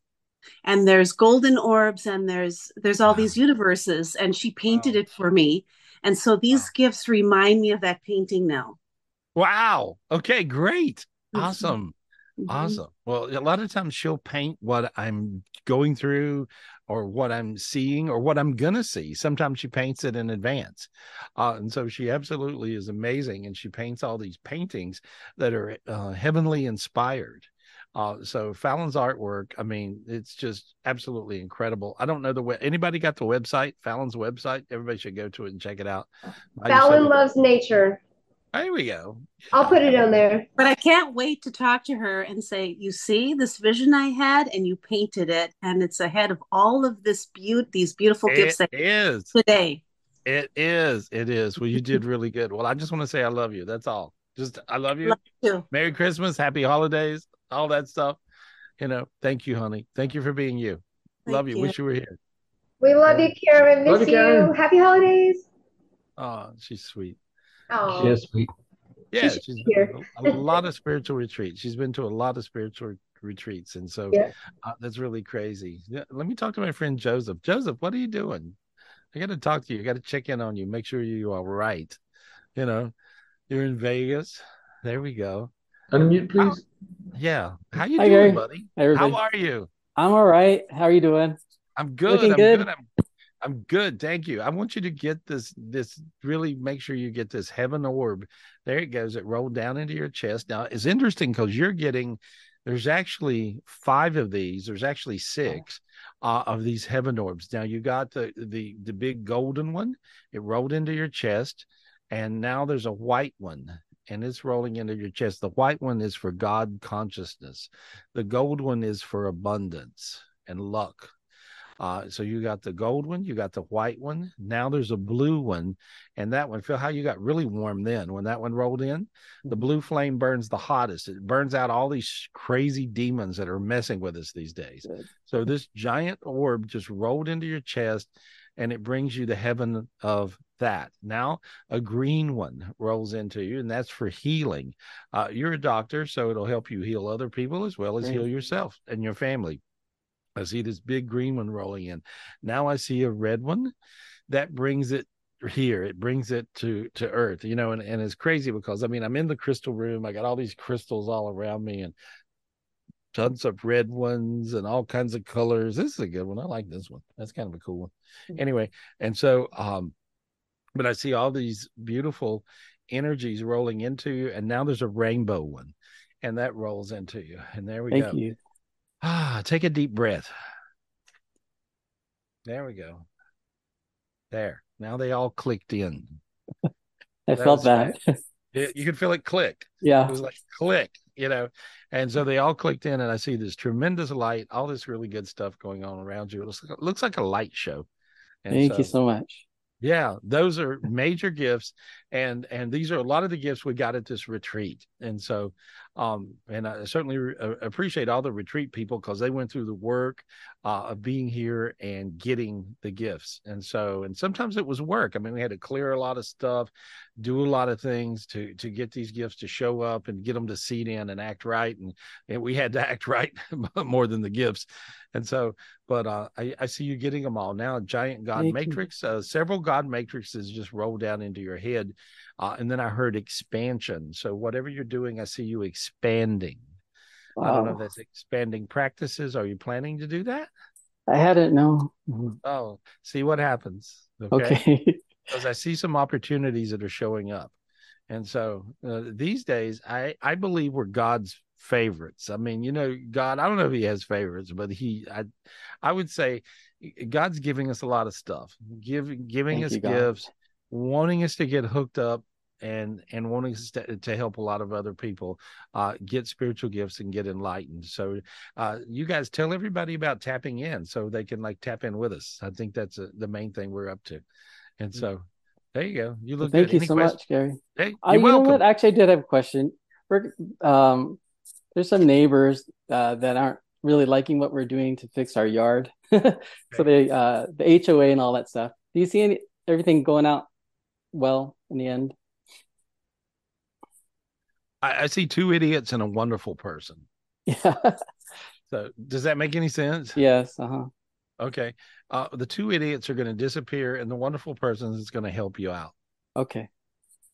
And there's golden orbs and there's there's all wow. these universes and she painted wow. it for me. And so these wow. gifts remind me of that painting now. Wow. Okay great. Awesome. Mm-hmm. awesome. Well a lot of times she'll paint what i'm going through or what i'm seeing or what i'm gonna see. Sometimes she paints it in advance. Uh, and so she absolutely is amazing and she paints all these paintings that are uh, heavenly inspired uh, so Fallon's artwork, I mean, it's just absolutely incredible. I don't know the way anybody got the website, Fallon's website. Everybody should go to it and check it out. Fallon loves nature. There we go. I'll put it on there. But I can't wait to talk to her and say, you see this vision I had, and you painted it, and it's ahead of all of this beauty, these beautiful it gifts that is today. It is. It is. Well, you did really good. Well, I just want to say I love you. That's all. Just I love you. Love you. Merry Christmas, Happy Holidays all that stuff. You know, thank you, honey. Thank you for being you. Thank love you. you. Wish you were here. We love you, Karen. Miss Love you. you, Karen. Happy holidays. Oh, she's sweet. Oh, She is sweet. Yeah, should she's be been here. a lot of spiritual retreats. She's been to a lot of spiritual retreats, and so Yeah. uh, that's really crazy. Yeah, let me talk to my friend Joseph. Joseph, what are you doing? I got to talk to you. I got to check in on you. Make sure you are right. You know, you're in Vegas. There we go. Unmute, please. Yeah. How you Hi, doing, Gary. buddy? Hi, everybody. How are you? I'm all right. How are you doing? I'm good. Looking I'm good? good. I'm I'm good. Thank you. I want you to get this this really make sure you get this heaven orb. There it goes. It rolled down into your chest. Now it's interesting because you're getting there's actually five of these. There's actually six uh, of these heaven orbs. Now you got the the the big golden one. It rolled into your chest, and now there's a white one and it's rolling into your chest. The white one is for God consciousness. The gold one is for abundance and luck. Uh, so you got the gold one, you got the white one. Now there's a blue one, and that one. Feel how you got really warm then when that one rolled in. The blue flame burns the hottest. It burns out all these crazy demons that are messing with us these days. So this giant orb just rolled into your chest, and it brings you the heaven of that. Now a green one rolls into you, and that's for healing. Uh, you're a doctor, so it'll help you heal other people as well as heal yourself and your family. I see this big green one rolling in. Now I see a red one that brings it here. It brings it to to earth, you know, and, and it's crazy because I mean I'm in the crystal room. I got all these crystals all around me and tons of red ones and all kinds of colors. This is a good one. I like this one. That's kind of a cool one. Anyway, and so um, but I see all these beautiful energies rolling into you, and now there's a rainbow one, and that rolls into you. And there we go. Thank go. you. Ah, take a deep breath. There we go. There. Now they all clicked in. I That felt that. It- you could feel it click. yeah. It was like click, you know. And so they all clicked in, and I see this tremendous light, all this really good stuff going on around you. It looks like, it looks like a light show. And Thank you so much. Yeah, those are major gifts, and and these are a lot of the gifts we got at this retreat. And so, um, and I certainly re- uh, appreciate all the retreat people because they went through the work uh, of being here and getting the gifts. And so, and sometimes it was work. I mean, we had to clear a lot of stuff, do a lot of things to to get these gifts to show up and get them to seat in and act right. And and we had to act right more than the gifts. And so, but uh, I, I see you getting them all now. Giant God Thank. Matrix, uh, several God matrices just roll down into your head, uh, and then I heard expansion. So whatever you're doing, I see you expanding. I don't know if that's expanding practices. Are you planning to do that? I hadn't no. Mhm. Oh, see what happens. Okay. because I see some opportunities that are showing up. And so uh, these days, I I believe we're God's favorites. I mean, you know, God. I don't know if He has favorites, but He, I, I would say, God's giving us a lot of stuff, giving giving Thank us you, gifts, wanting us to get hooked up and and wanting to, to help a lot of other people uh, get spiritual gifts and get enlightened. So, uh, you guys tell everybody about tapping in so they can like tap in with us. I think that's a, the main thing we're up to. And Mm. so, there you go. You look. Thank good. you Any so questions? much, Gary. Hey, Uh, you're you know welcome. what? Actually, I did have a question. We're, um, there's some neighbors uh, that aren't really liking what we're doing to fix our yard. so they, uh, the HOA and all that stuff. Do you see any everything going out well in the end? I, I see two idiots and a wonderful person. Yeah. So, does that make any sense? Yes. Uh huh. Okay. Uh, the two idiots are going to disappear, and the wonderful person is going to help you out. Okay.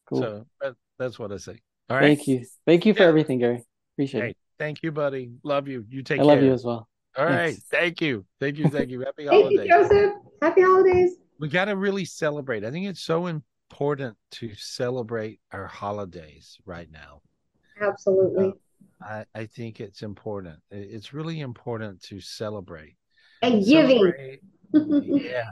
Cool. So that, that's what I say. All right. Thank you. Thank you for Yeah. everything, Gary. Appreciate Hey, it. thank you, buddy. Love you. You take I love care. you as well. All right. Thanks. Thank you. Thank you. Thank you. Happy Thank you, holidays. Joseph. Happy holidays. We got to really celebrate. I think it's so important to celebrate our holidays right now. Absolutely. Uh, I, I think it's important. It's really important to celebrate. and giving. Celebrate. Yeah.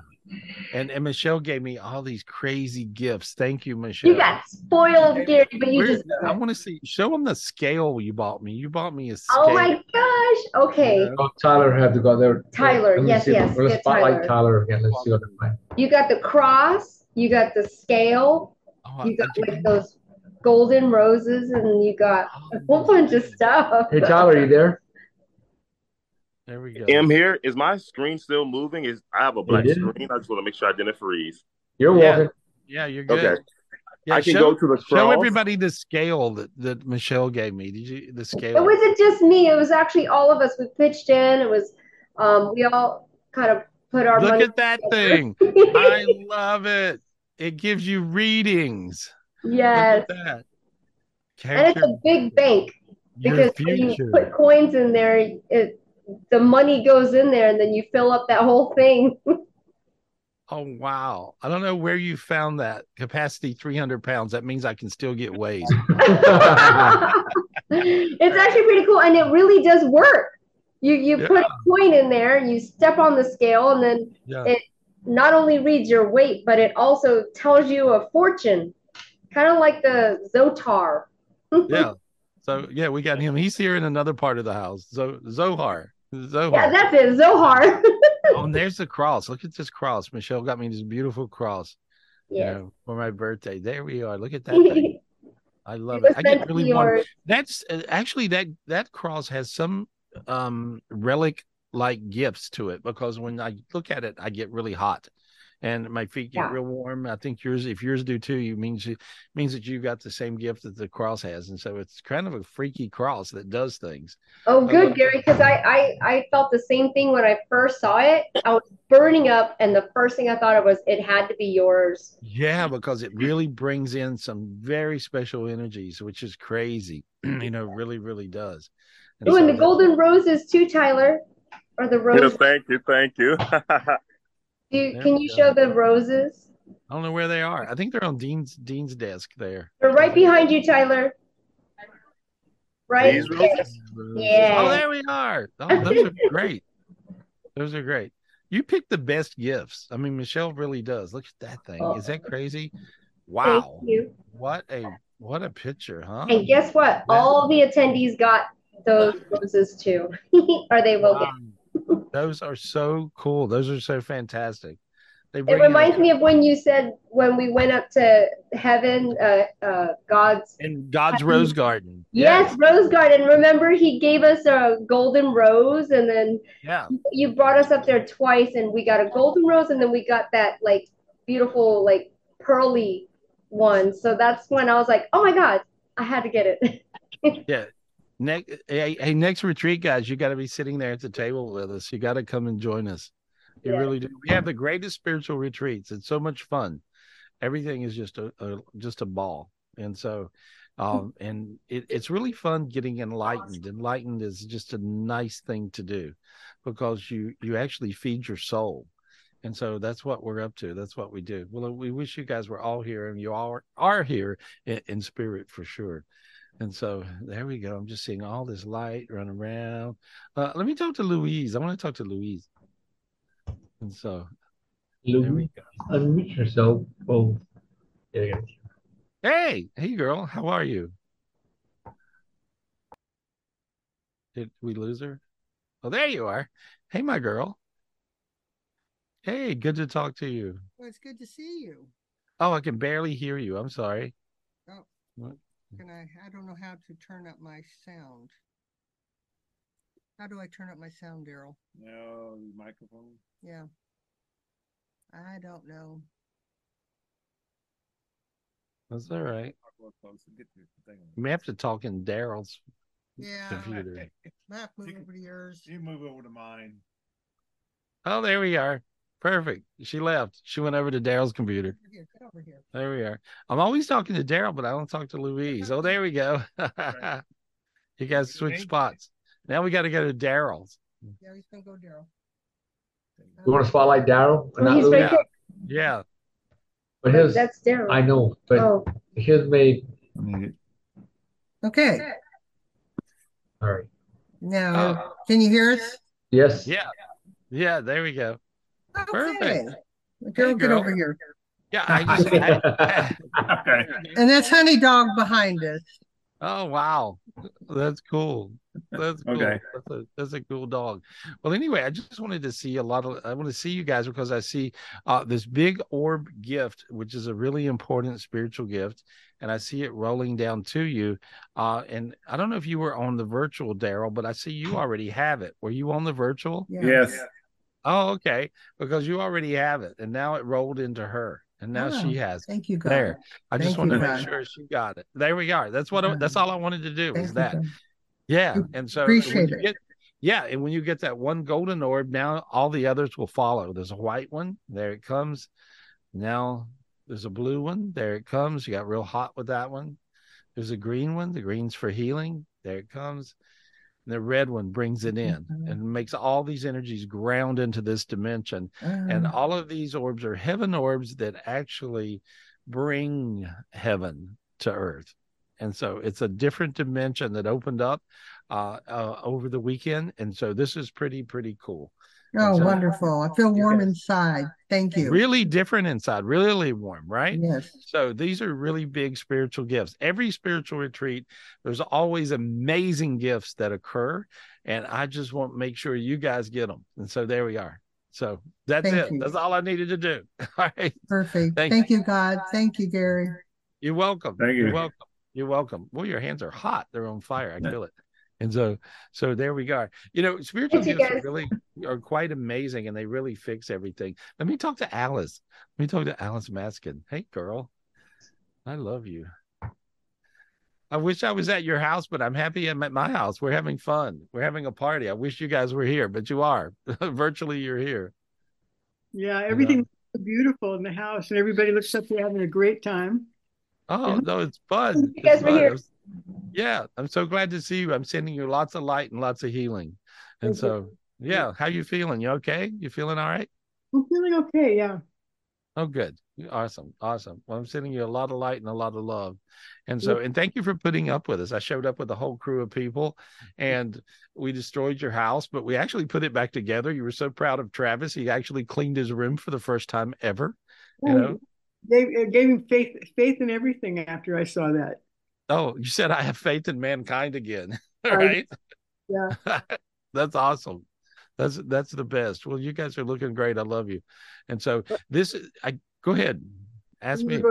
And and Michelle gave me all these crazy gifts. Thank you, Michelle. You got spoiled, Gary, but you Where- just. I want to see. Show them the scale you bought me. You bought me a scale. Oh my gosh. Okay. Oh, Tyler had to go there. Tyler, yes, yes, Let's spotlight Tyler. Tyler again. Let's see what they find. You got the cross. You got the scale. Oh, You got like those golden roses, and you got a whole bunch of stuff. Hey, Tyler, are you there? There we go. M here. Is my screen still moving? Is I have a black screen? I just want to make sure I didn't freeze. You're Yeah. walking. Yeah, you're good. Okay. Yeah, I can show, go to the show everybody the scale that, that Michelle gave me. Did you the scale? It wasn't just me. It was actually all of us. We pitched in. It was, um, we all kind of put our Look at that thing. I love it. It gives you readings. yes, Look at that. and it's a big bank because when you put coins in there, it the money goes in there, and then you fill up that whole thing. Oh wow! I don't know where you found that capacity. Three hundred pounds. That means I can still get weighed. it's actually pretty cool, and it really does work. You you put a coin in there, you step on the scale, and then Yeah. it not only reads your weight, but it also tells you a fortune, kind of like the Zotar. yeah. So yeah, we got him. He's here in another part of the house. Zo- Zohar. Zohar. Yeah, that's it, Zohar. oh, and there's the cross. Look at this cross. Michelle got me this beautiful cross. you know, for my birthday. There we are. Look at that thing. I love it. I get really warm. That's uh, actually that that cross has some um relic like gifts to it because when I look at it, I get really hot. And my feet get Yeah. real warm. I think yours, if yours do too, you means you means that you've got the same gift that the cross has, and so it's kind of a freaky cross that does things. Oh, good, Gary, because I, I I felt the same thing when I first saw it. I was burning up, and the first thing I thought of was it had to be yours. Yeah, because it really brings in some very special energies, which is crazy. you know, really, really does. And Oh, and the golden roses too, Tyler, or the roses. Yeah, rose. thank you, thank you. Do you, can you go. show the roses? I don't know where they are. I think they're on Dean's Dean's desk there. They're right behind you, Tyler. Right. These roses? Oh, yeah. Oh, there we are. Oh, those are great. Those are great. You pick the best gifts. I mean, Michelle really does. Look at that thing. Is that crazy? Wow. Thank you. What a what a picture, huh? And guess what? All the attendees got those roses too, or they will get. Those are so cool. Those are so fantastic. They It bring in a- reminds me of when you said when we went up to heaven, uh, uh, God's in God's Rose Garden. yes, Rose Garden. Remember, He gave us a golden rose, and then Yeah. you brought us up there twice, and we got a golden rose, and then we got that like beautiful, like pearly one. So that's when I was like, oh my God, I had to get it. Yeah. Next, hey, hey, next retreat, guys, you got to be sitting there at the table with us. You got to come and join us. You Yeah. really do. We have the greatest spiritual retreats. It's so much fun. Everything is just a, a just a ball, and so, um, and it, it's really fun getting enlightened. Enlightened is just a nice thing to do, because you you actually feed your soul, and so that's what we're up to. That's what we do. Well, we wish you guys were all here, and you all are, are here in, in spirit for sure. And so there we go. I'm just seeing all this light run around. Uh, let me talk to Louise. I want to talk to Louise. And so Louise, unmute yourself. Oh, there you go. Hey, hey, girl, how are you? Did we lose her? Oh, there you are. Hey, my girl. Hey, good to talk to you. Well, it's good to see you. Oh, I can barely hear you. I'm sorry. Oh, What? Can I? I don't know how to turn up my sound. How do I turn up my sound, Daryl? No microphone. Yeah. I don't know. That's all right. Talk a little closer. Get the thing on. You may have to talk in Daryl's Yeah. computer. Map move over to yours. You move over to mine. Oh, there we are. Perfect. She left. She went over to Daryl's computer. Here, get over here. There we are. I'm always talking to Daryl, but I don't talk to Louise. Oh, there we go. you guys switch spots. Now we got to go to Daryl's. Yeah, he's gonna go Daryl. You want to spotlight Daryl? He's right Yeah. there. Yeah. But his, That's Daryl. I know, but Oh. his made. Okay. All right. Now, uh, can you hear us? Yes. Yeah. Yeah. There we go. Perfect. Okay. Daryl, get over here. Yeah. I just, I- okay. And that's Honey Dog behind us. oh, wow. That's cool. That's cool. Okay. That's a, that's a cool dog. Well, anyway, I just wanted to see a lot of, I want to see you guys because I see uh, this big orb gift, which is a really important spiritual gift. And I see it rolling down to you. Uh, and I don't know if you were on the virtual, Daryl, but I see you already have it. Were you on the virtual? Yes. Oh, okay. Because you already have it. And now it rolled into her. And now she Oh, has. Thank you, God. There. I just Thank wanted you, to make God. sure she got it. There we are. That's what I, that's all I wanted to do was that. Yeah. And so Appreciate it. get yeah, and when you get that one golden orb, now all the others will follow. There's a white one, there it comes. Now there's a blue one, there it comes. You got real hot with that one. There's a green one, the green's for healing, there it comes. And the red one brings it in and makes all these energies ground into this dimension. And Ah. all of these orbs are heaven orbs that actually bring heaven to earth. And so it's a different dimension that opened up uh, uh, over the weekend. And so this is pretty, pretty cool. Oh, so- wonderful. I feel warm inside. Thank you. Really different inside, really warm, right? Yes. So these are really big spiritual gifts. Every spiritual retreat, there's always amazing gifts that occur. And I just want to make sure you guys get them. And so there we are. So that's Thank it. you. That's all I needed to do. All right. Perfect. Thank Thank, you, God. Thank you, Gary. You're welcome. Thank You're you. welcome. You're welcome. Well, your hands are hot. They're on fire. I feel it. And so, so there we go. You know, spiritual Thank gifts are really are quite amazing, and they really fix everything. Let me talk to Alice. Let me talk to Alice Maskin. Hey, girl, I love you. I wish I was at your house, but I'm happy I'm at my house. We're having fun. We're having a party. I wish you guys were here, but you are. Virtually, you're here. Yeah, everything's beautiful in the house, and everybody looks like they're having a great time. Oh no, it's fun. You guys It's were fun. here. Yeah, I'm so glad to see you. I'm sending you lots of light and lots of healing. And Thank you. Yeah, how you feeling? You okay? You feeling all right? I'm feeling okay. Yeah. Oh, good. Awesome. Awesome. Well, I'm sending you a lot of light and a lot of love. And so, and thank you for putting up with us. I showed up with a whole crew of people mm-hmm. and we destroyed your house, but we actually put it back together. You were so proud of Travis. He actually cleaned his room for the first time ever. You oh, know, Gave, uh, gave him faith, faith in everything after I saw that. oh, you said I have faith in mankind again. I- right? Yeah. that's awesome. That's that's the best. Well, you guys are looking great. I love you. And so this is I go ahead. Ask me.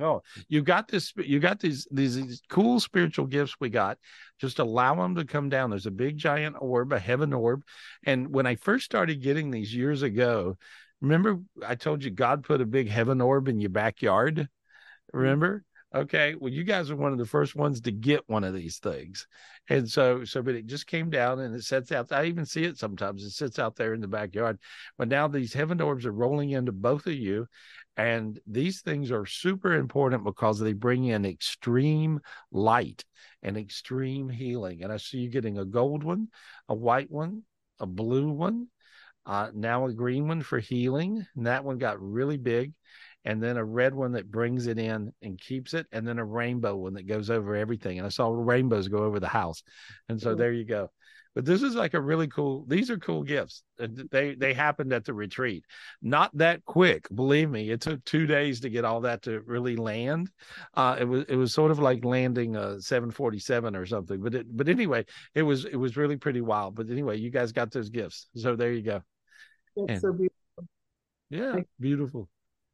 Oh, you got this. You got these, these these cool spiritual gifts we got. Just allow them to come down. There's a big giant orb, a heaven orb. And when I first started getting these years ago, remember I told you God put a big heaven orb in your backyard. Mm-hmm. Remember? Okay. Well, you guys are one of the first ones to get one of these things. And so, so, but it just came down and it sits out. I even see it sometimes. It sits out there in the backyard. But now these heaven orbs are rolling into both of you. And these things are super important because they bring in extreme light and extreme healing. And I see you getting a gold one, a white one, a blue one, uh, now a green one for healing. And that one got really big. And then a red one that brings it in and keeps it, and then a rainbow one that goes over everything. And I saw rainbows go over the house. And so there you go. But this is like a really cool, these are cool gifts. They they happened at the retreat. Not that quick, believe me. It took two days to get all that to really land. Uh it was it was sort of like landing a 747 or something. But it but anyway, it was it was really pretty wild. But anyway, you guys got those gifts. So there you go. That's And- so beautiful. yeah, beautiful.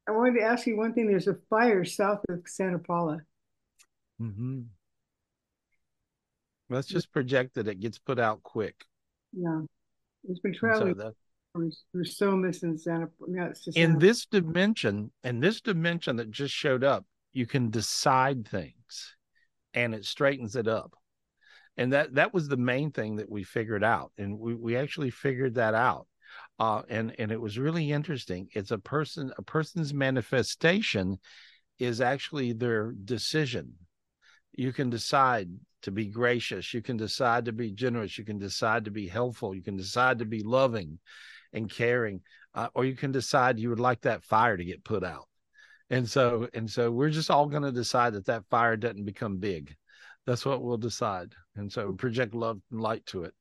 I wanted to ask you one thing. There's a fire south of Santa Paula. hmm Let's just project that it gets put out quick. Yeah. It's been And so traveling. that We're, so missing Santa. Yeah, it's just in Santa- this dimension, in this dimension that just showed up, you can decide things and it straightens it up. And that that was the main thing that we figured out. And we, we actually figured that out. Uh, and and it was really interesting. It's a person, a person's manifestation is actually their decision. You can decide to be gracious. You can decide to be generous. You can decide to be helpful. You can decide to be loving and caring, uh, or you can decide you would like that fire to get put out. And so, and so, we're just all going to decide that that fire doesn't become big. That's what we'll decide. And so, project love and light to it.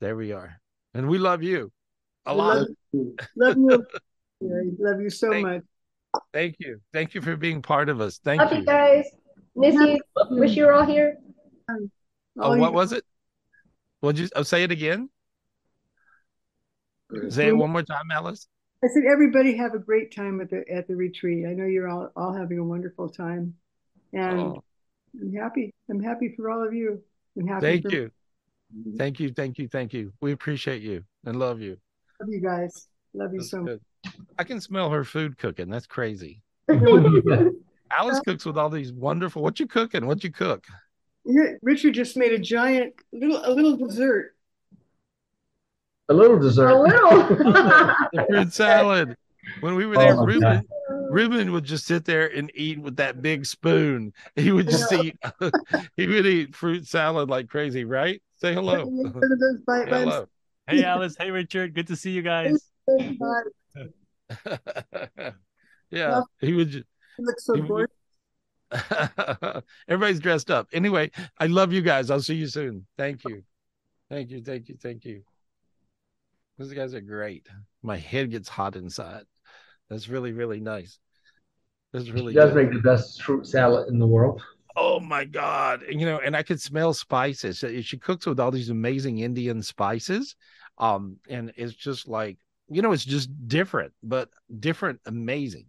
There we are. And we love you a lot. Love, love you. Love you so much. Thank you. Thank you for being part of us. Thank Love you. you guys. Miss you. Wish you were all here. Um, oh, what was it? Would you oh, say it again? Say it one more time, Alice. I said, everybody have a great time at the at the retreat. I know you're all, all having a wonderful time, and Oh. I'm happy. I'm happy for all of you. I'm happy. Thank for, you. Mm-hmm. Thank you. Thank you. Thank you. We appreciate you and love you. Love you guys. Love you That's so much. I can smell her food cooking. That's crazy. Alice cooks with all these wonderful. What you cooking? What you cook? Richard just made a giant little a little dessert. A little dessert. A The fruit salad. When we were Oh there, my Ruben, God. Ruben would just sit there and eat with that big spoon. He would just eat. he would eat fruit salad like crazy, right? Say hello. Bye, Say hello. Hey, Alice. Hey, Richard. Good to see you guys. yeah, he would. Just, You look so he would- gorgeous. Everybody's dressed up. Anyway, I love you guys. I'll see you soon. Thank you. Thank you. Thank you. Thank you. Those guys are great. My head gets hot inside. That's really, really nice. That's really She does good. make the best fruit salad in the world. Oh my God. And, you know, and I could smell spices. She cooks with all these amazing Indian spices. Um, and it's just like, you know, it's just different, but different, amazing.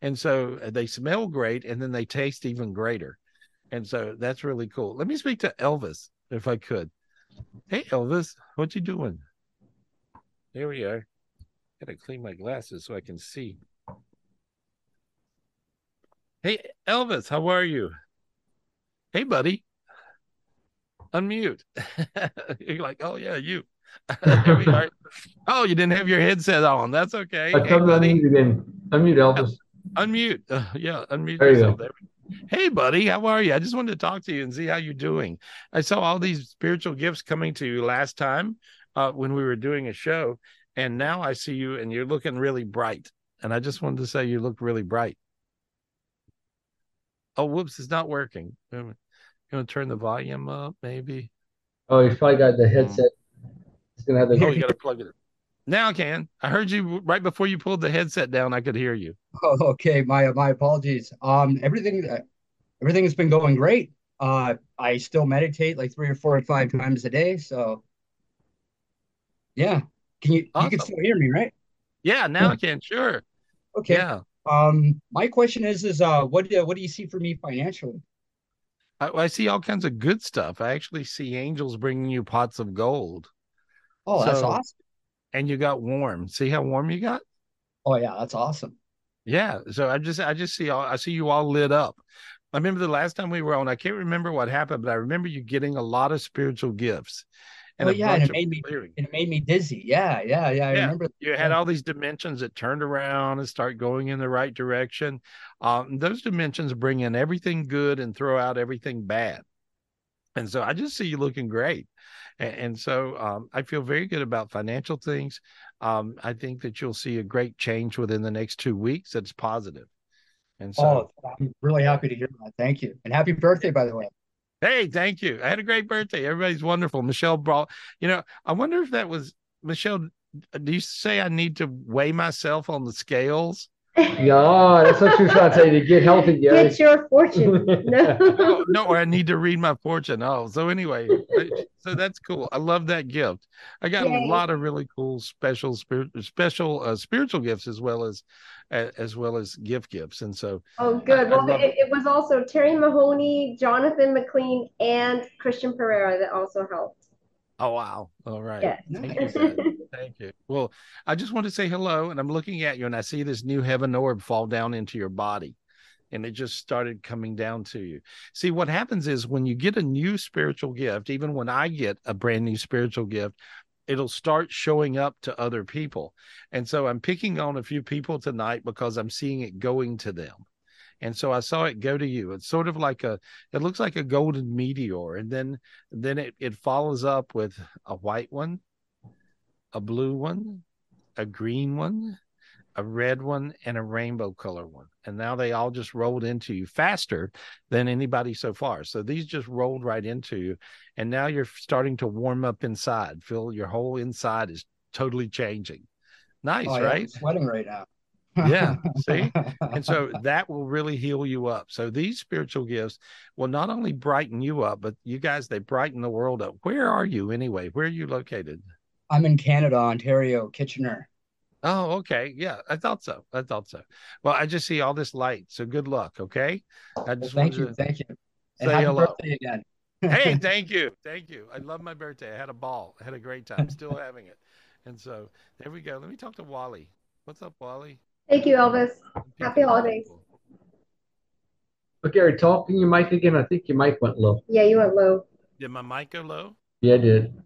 And so uh, they smell great and then they taste even greater. And so that's really cool. Let me speak to Elvis if I could. Hey Elvis, what you doing? There we are. Gotta clean my glasses so I can see. Hey Elvis, how are you? Hey buddy. Unmute. You're like, oh yeah, you. there we are. Oh, you didn't have your headset on. That's okay. I Hey come to buddy. unmute again. Unmute Elvis. Unmute. Uh, yeah, unmute There you yourself. go. Hey, buddy, how are you? I just wanted to talk to you and see how you're doing. I saw all these spiritual gifts coming to you last time uh, when we were doing a show, and now I see you and you're looking really bright. And I just wanted to say you look really bright. Oh, whoops, it's not working. You want to turn the volume up, maybe? Oh, he's probably got the headset. Gonna have the. Oh, you got to plug it in. Now I can. I heard you right before you pulled the headset down. I could hear you. Oh, okay, my my apologies. Um, everything uh, everything has been going great. Uh, I still meditate like three or four or five times a day. So, yeah, can you you can still hear me, right? Yeah, now I can. Sure. Okay. Yeah. Um, my question is is uh, what do what do you see for me financially? I, I see all kinds of good stuff. I actually see angels bringing you pots of gold. Oh, that's So- awesome. And you got warm. See how warm you got? Oh yeah, that's awesome. Yeah. So I just I just see all I see you all lit up. I remember the last time we were on, I can't remember what happened, but I remember you getting a lot of spiritual gifts and oh yeah, and it made me clearing. it made me dizzy. Yeah, yeah, yeah. I Yeah, remember. you had all these dimensions that turned around and start going in the right direction. Um, those dimensions bring in everything good and throw out everything bad. And so I just see you looking great. And, and so um, I feel very good about financial things. Um, I think that you'll see a great change within the next two weeks. That's positive. And so, Oh, I'm really happy to hear that. Thank you. And happy birthday, by the way. hey, thank you. I had a great birthday. Everybody's wonderful. Michelle brought, you know, I wonder if that was Michelle. Do you say I need to weigh myself on the scales? Yeah, that's what she was trying to say to get healthy, Gary. Get your fortune. No. no, no, I need to read my fortune. Oh, so anyway, so that's cool. I love that gift. I got Yay. a lot of really cool special spirit, special uh, spiritual gifts as well as as well as gift gifts, and so Oh, good. I Well, love it, it was also Terry Mahoney, Jonathan McLean, and Christian Pereira that also helped. Oh wow! All right, Yes. Thank you. Well, I just want to say hello, and I'm looking at you, and I see this new heaven orb fall down into your body, and it just started coming down to you. See, what happens is when you get a new spiritual gift, even when I get a brand new spiritual gift, it'll start showing up to other people, and so I'm picking on a few people tonight because I'm seeing it going to them. And so I saw it go to you. It's sort of like a, it looks like a golden meteor, and then then it, it follows up with a white one, a blue one, a green one, a red one, and a rainbow color one. And now they all just rolled into you faster than anybody so far. So these just rolled right into you. And now you're starting to warm up inside. Feel your whole inside is totally changing. Nice, Oh, yeah, I'm right? sweating right now. yeah see and so that will really heal you up so these spiritual gifts will not only brighten you up but you guys they brighten the world up where are you anyway where are you located I'm in Canada, Ontario, Kitchener. oh okay yeah i thought so i thought so well i just see all this light so good luck okay i just Thank you, to thank you. And say happy hello birthday again. hey thank you thank you i love my birthday i had a ball i had a great time still having it and so there we go let me talk to wally what's up wally Thank you, Elvis. Happy holidays. But Gary, talk in your mic again. I think your mic went low. Yeah, you went low. did my mic go low Yeah, it did.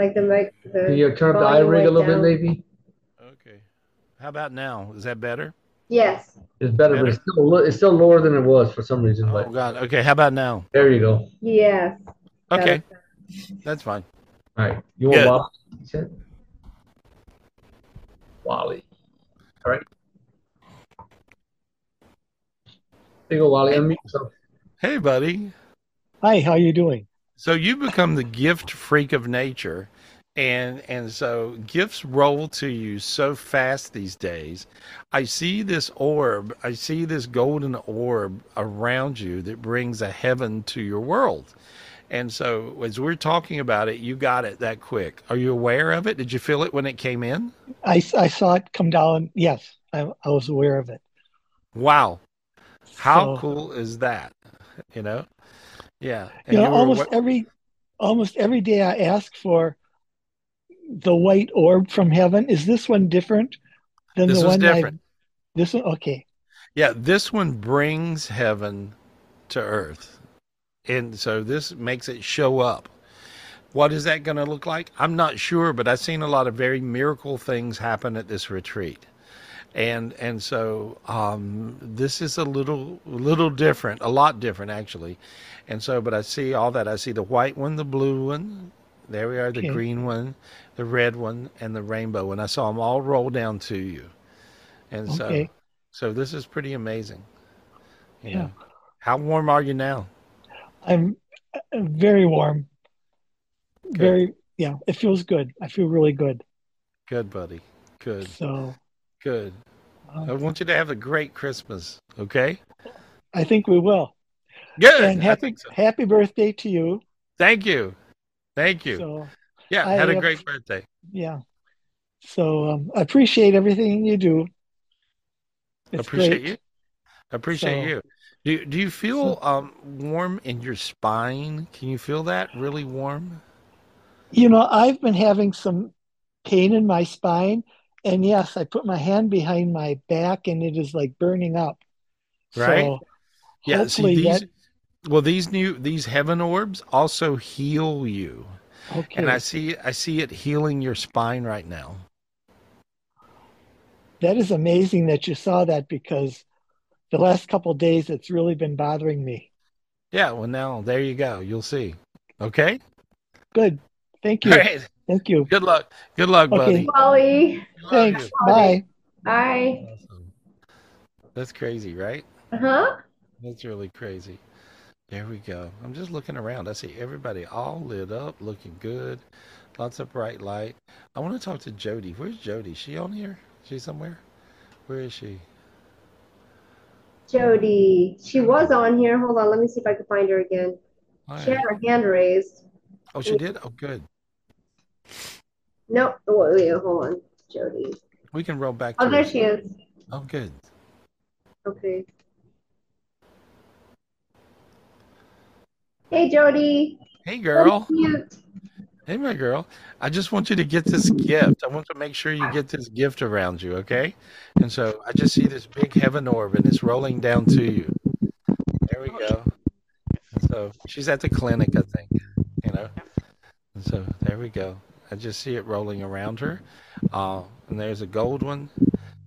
Like the mic. The Can you turn up the eye volume ring a went little bit, maybe? okay how about now is that better Yes. It's better, but it's still, it's still lower than it was for some reason. oh But god okay how about now there you go. Yes. okay that's fine All right. You want Good. Bob? He. Wally. All right. There you go, Wally. Unmute yourself. Hey, buddy. Hi, how you doing? So you become the gift freak of nature, and and so gifts roll to you so fast these days. I see this orb. I see this golden orb around you that brings a heaven to your world. And so as we're talking about it, you got it that quick. Are you aware of it? Did you feel it when it came in? I, I saw it come down. Yes, I, I was aware of it. Wow. How So- cool is that? You know? Yeah. You know, almost awa- every almost every day I ask for the white orb from heaven. Is this one different than This the one I- different. this one, okay. Yeah, this one brings heaven to earth. And so this makes it show up. What is that going to look like? I'm not sure, but I've seen a lot of very miracle things happen at this retreat. And and so um, this is a little little different, a lot different actually. And so, but I see all that. I see the white one, the blue one. There we are, the Okay. green one, the red one, and the rainbow. one. I saw them all roll down to you. And so, Okay. so this is pretty amazing. You Yeah. know. How warm are you now? I'm uh, very warm. Very yeah, it feels good. I feel really good. Good, buddy. Good. So Good. I want you to have a great Christmas. Okay. I think we will. Good. And I happy so. happy birthday to you. Thank you. Thank you. So yeah. I, had a great birthday. Yeah. So um, I appreciate everything you do. It's appreciate great. you. Appreciate So- you. Do do you feel um warm in your spine? Can you feel that really warm? You know, I've been having some pain in my spine, and yes, I put my hand behind my back, and it is like burning up. Right? So Yeah. See these. that Well, these new these heaven orbs also heal you, okay. and I see I see it healing your spine right now. That is amazing that you saw that because the last couple of days it's really been bothering me. Yeah. Well, now there you go. You'll see. Okay. Good. Thank you. All right. Thank you. Good luck. Good luck, Okay. buddy. Wally. Thanks. you. Bye. Bye. That's crazy, right? Uh Huh? That's really crazy. There we go. I'm just looking around. I see everybody all lit up, looking good. Lots of bright light. I want to talk to Jody. Where's Jody? She on here? She somewhere? Where is she? Jody. She was on here. Hold on. Let me see if I can find her again. All She had her hand raised. Oh, she did? Oh, good. Nope. Oh, wait, hold on. Jody. We can roll back Oh, there her. she is. Oh, good. Okay. Hey, Jody. Hey, girl. Hey, my girl. I just want you to get this gift. I want to make sure you get this gift around you, okay? And so I just see this big heaven orb and it's rolling down to you. There we go. So she's at the clinic, I think, you know? And so there we go. I just see it rolling around her. Uh, and there's a gold one.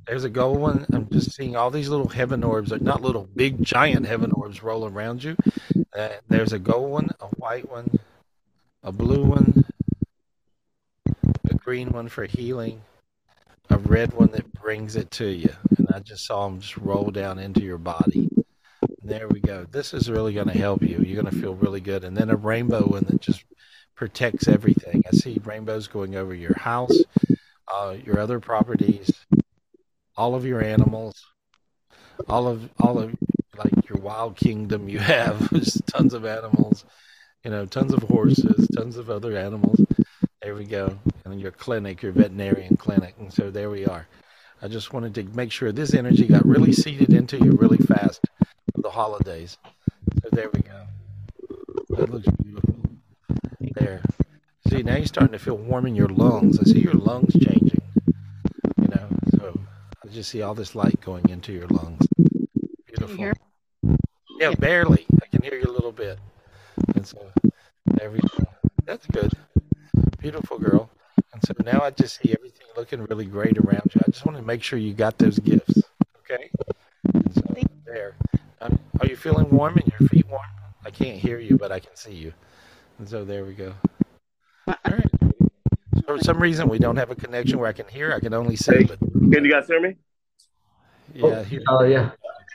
There's a gold one. I'm just seeing all these little heaven orbs, not little big giant heaven orbs roll around you. Uh, there's a gold one, a white one, a blue one, a green one for healing, a red one that brings it to you. And I just saw them just roll down into your body. There we go. This is really going to help you. You're going to feel really good. And then a rainbow one that just protects everything. I see rainbows going over your house, uh, your other properties, all of your animals, all of all of like your wild kingdom you have. Tons of animals, you know, tons of horses, tons of other animals. There we go. And your clinic, your veterinarian clinic. And so there we are. I just wanted to make sure this energy got really seeded into you really fast for the holidays. So there we go. That looks beautiful. There. See, now you're starting to feel warm in your lungs. I see your lungs changing. You know, so I just see all this light going into your lungs. Beautiful. hear Yeah, barely. I can hear you a little bit. And so go. That's good. Beautiful girl. And so now I just see everything looking really great around you. I just want to make sure you got those gifts. Okay? So there. Um, are you feeling warm and your feet warm? I can't hear you, but I can see you. And so there we go. All right. So for some reason we don't have a connection where I can hear. I can only see. But Can you guys hear me? yeah, here. Oh yeah.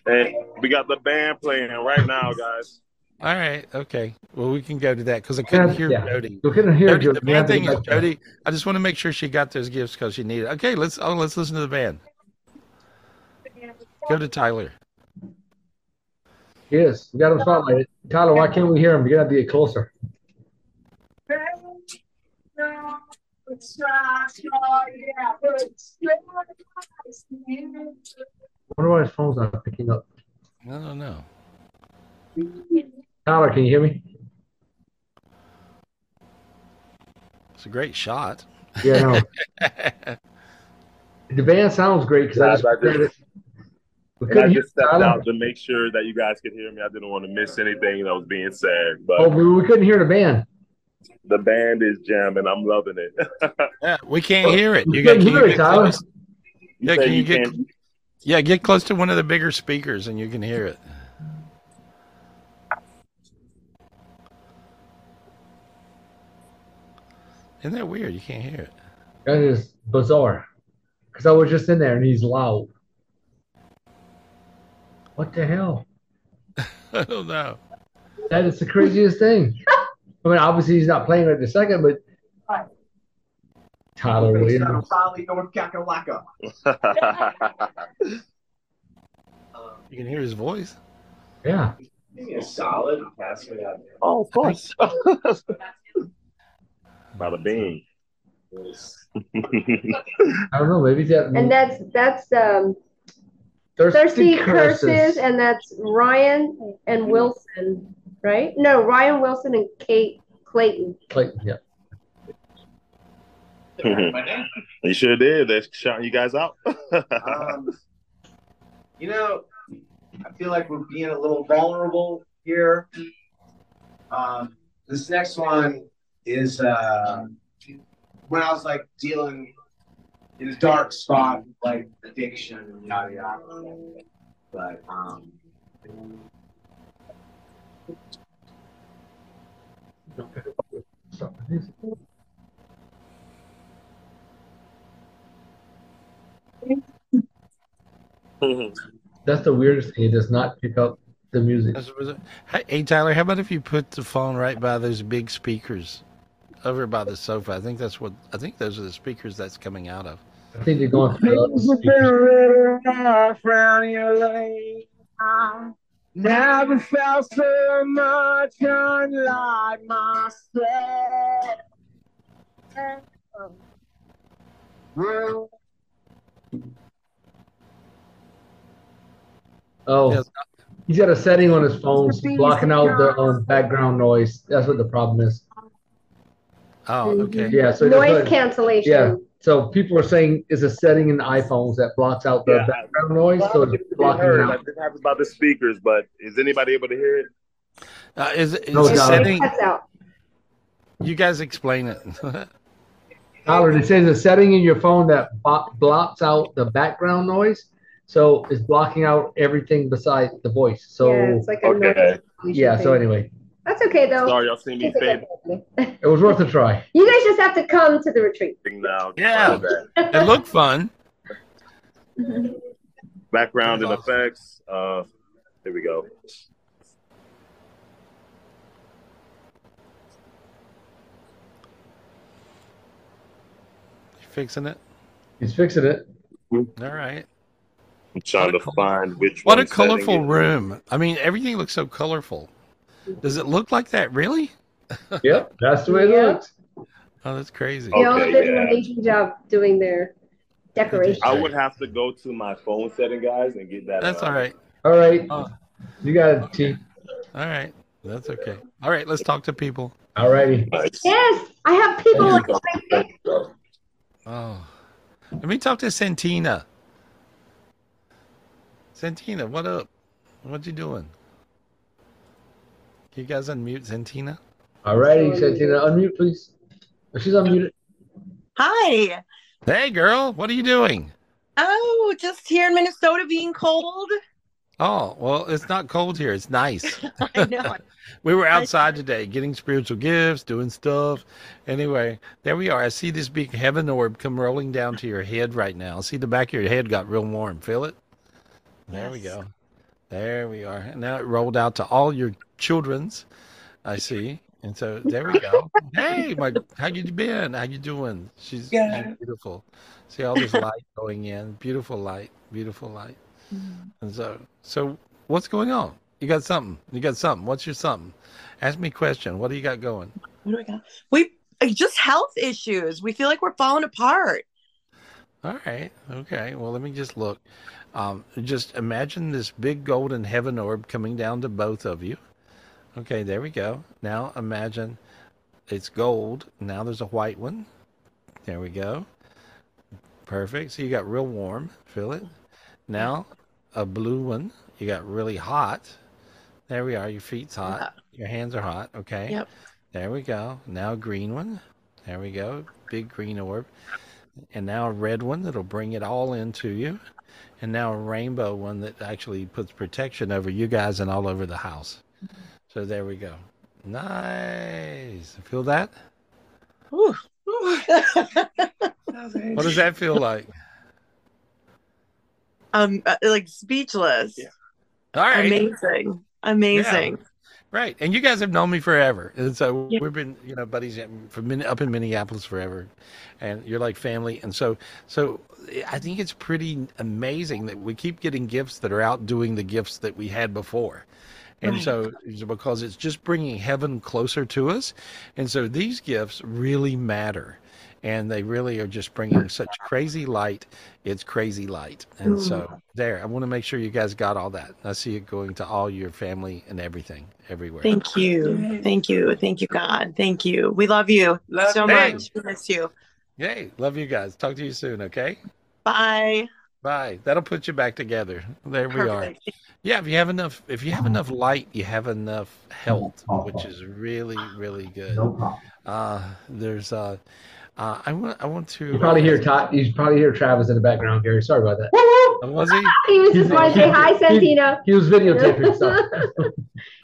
And we got the band playing right now, guys. All right. Okay. Well, we can go to that because I couldn't Yeah, hear yeah. Jody. You couldn't hear Jody, Jody. The You main thing is. Jody. I just want to make sure she got those gifts because she needed. Okay. Let's. Oh, let's listen to the band. Go to Tyler. Yes, we got him spotlighted. Tyler, why can't we hear him? You gotta be closer. Wonder why his phone's not picking up. I don't know. Tyler, can you hear me? It's a great shot. Yeah, no. The band sounds great because I just, I just- we I couldn't hear just stepped Tyler. out to make sure that you guys could hear me. I didn't want to miss anything that was being said. But Oh, we, we couldn't hear the band. The band is jamming. I'm loving it. Yeah, we can't hear it. You got. couldn't Can hear it, get Tyler. Yeah, can you you get? can't- Yeah, get close to one of the bigger speakers and you can hear it. Isn't that weird? You can't hear it. That is bizarre. Because I was just in there and he's loud. What the hell? I don't know. That is the craziest thing. I mean, obviously he's not playing right the second, but Tyler Williams. You can hear his voice. Yeah. Give a solid. Pass me out. oh, of course. Bada bing. I don't know. Maybe that. And that's that's um Thirsty Thirsty Curses. Curses, and that's Ryan and Wilson, right? No, Ryan Wilson and Kate Clayton. Clayton, yeah. you sure did. They're shouting you guys out. Um, you know, I feel like we're being a little vulnerable here. Um, this next one is uh, when I was like dealing in a dark spot, like addiction and yada yada. But um, that's the weirdest thing. It does not pick up the music. That's- was it- Hey, hey, Tyler, how about if you put the phone right by those big speakers over by the sofa? I think that's what I think those are the speakers that's coming out of. I think they're going for the Never felt so much unlike myself. Oh, he's got a setting on his phone blocking out the um, background noise. That's what the problem is. Oh, okay. Yeah, so Noise cancellation. Yeah, so people are saying it's a setting in iPhones that blocks out the Yeah. background noise, so it's blocking it heard. out. Like, this happens about the speakers, but is anybody able to hear it? Uh, is is No the setting? You guys explain it. Tyler, it says a setting in your phone that bo- blocks out the background noise, so it's blocking out everything besides the voice. So Yeah, it's like a noise Okay. yeah. So anyway, That's okay though. Sorry, y'all see me It's fade it was worth a try. You guys just have to come to the retreat. now. Yeah. it looked fun. Background and effects. Uh, here we go. You fixing it? He's fixing it. All right. I'm trying to find which What a one setting colorful room. I mean, everything looks so colorful. Does it look like that really? Yep, that's the way it Yeah. looks. Oh, that's crazy. They all Okay, did an amazing job doing their decoration. I would have to go to my phone setting, guys, and get that. That's uh, all right. All right, Oh. you got it, T. All right. That's okay. All right, let's talk to people. All righty. Yes, I have people like Oh. Let me talk to Santina. Santina, what up? What you doing? Can you guys unmute Santina? All righty, Santina, unmute, please. She's unmuted. Hi. Hey girl, what are you doing? Oh, just here in Minnesota being cold. Oh, well, it's not cold here. It's nice. I know. we were outside today getting spiritual gifts, doing stuff. Anyway, there we are. I see this big heaven orb come rolling down to your head right now. See the back of your head got real warm. Feel it? There we go. There we are. And now it rolled out to all your children's. I see. And so there we go. hey, my, how you been? How you doing? She's Good. beautiful. See all this light going in. Beautiful light. Beautiful light. And so, so what's going on? You got something? You got something? What's your something? Ask me a question. What do you got going? What do we got? We uh, just health issues. We feel like we're falling apart. All right. Okay. Well, let me just look. Um, just imagine this big golden heaven orb coming down to both of you. Okay, there we go. Now imagine it's gold. Now there's a white one. There we go. Perfect. So you got real warm. Feel it. Now a blue one. You got really hot. There we are. Your feet's hot. Your hands are hot. Okay. Yep. There we go. Now a green one. There we go. Big green orb. And now a red one that'll bring it all into you. And now a rainbow one that actually puts protection over you guys and all over the house. So there we go. Nice. Feel that? Whew. What does that feel like? um, uh, like speechless. All right. Amazing. Amazing. Yeah. Right. And you guys have known me forever. And so we've been, you know, buddies from up in Minneapolis forever. And you're like family. And so, so I think it's pretty amazing that we keep getting gifts that are outdoing the gifts that we had before. And Right. so, because it's just bringing heaven closer to us. And so these gifts really matter. And they really are just bringing such crazy light. It's crazy light. And so, there, I want to make sure you guys got all that. I see it going to all your family and everything, everywhere. Thank you. Thank you. Thank you, God. Thank you. We love you so you. much. We miss you. Yay. Love you guys. Talk to you soon, okay? Bye. Bye. That'll put you back together. There we are. Perfect. Yeah, if you have enough if you have enough light, you have enough health, which is really, really good. Uh there's uh uh I want I want to You probably hear Todd. You probably hear Travis in the background, Gary. Sorry about that. Oh, was he? He was just want to say hi, Santina. He was videotaping stuff.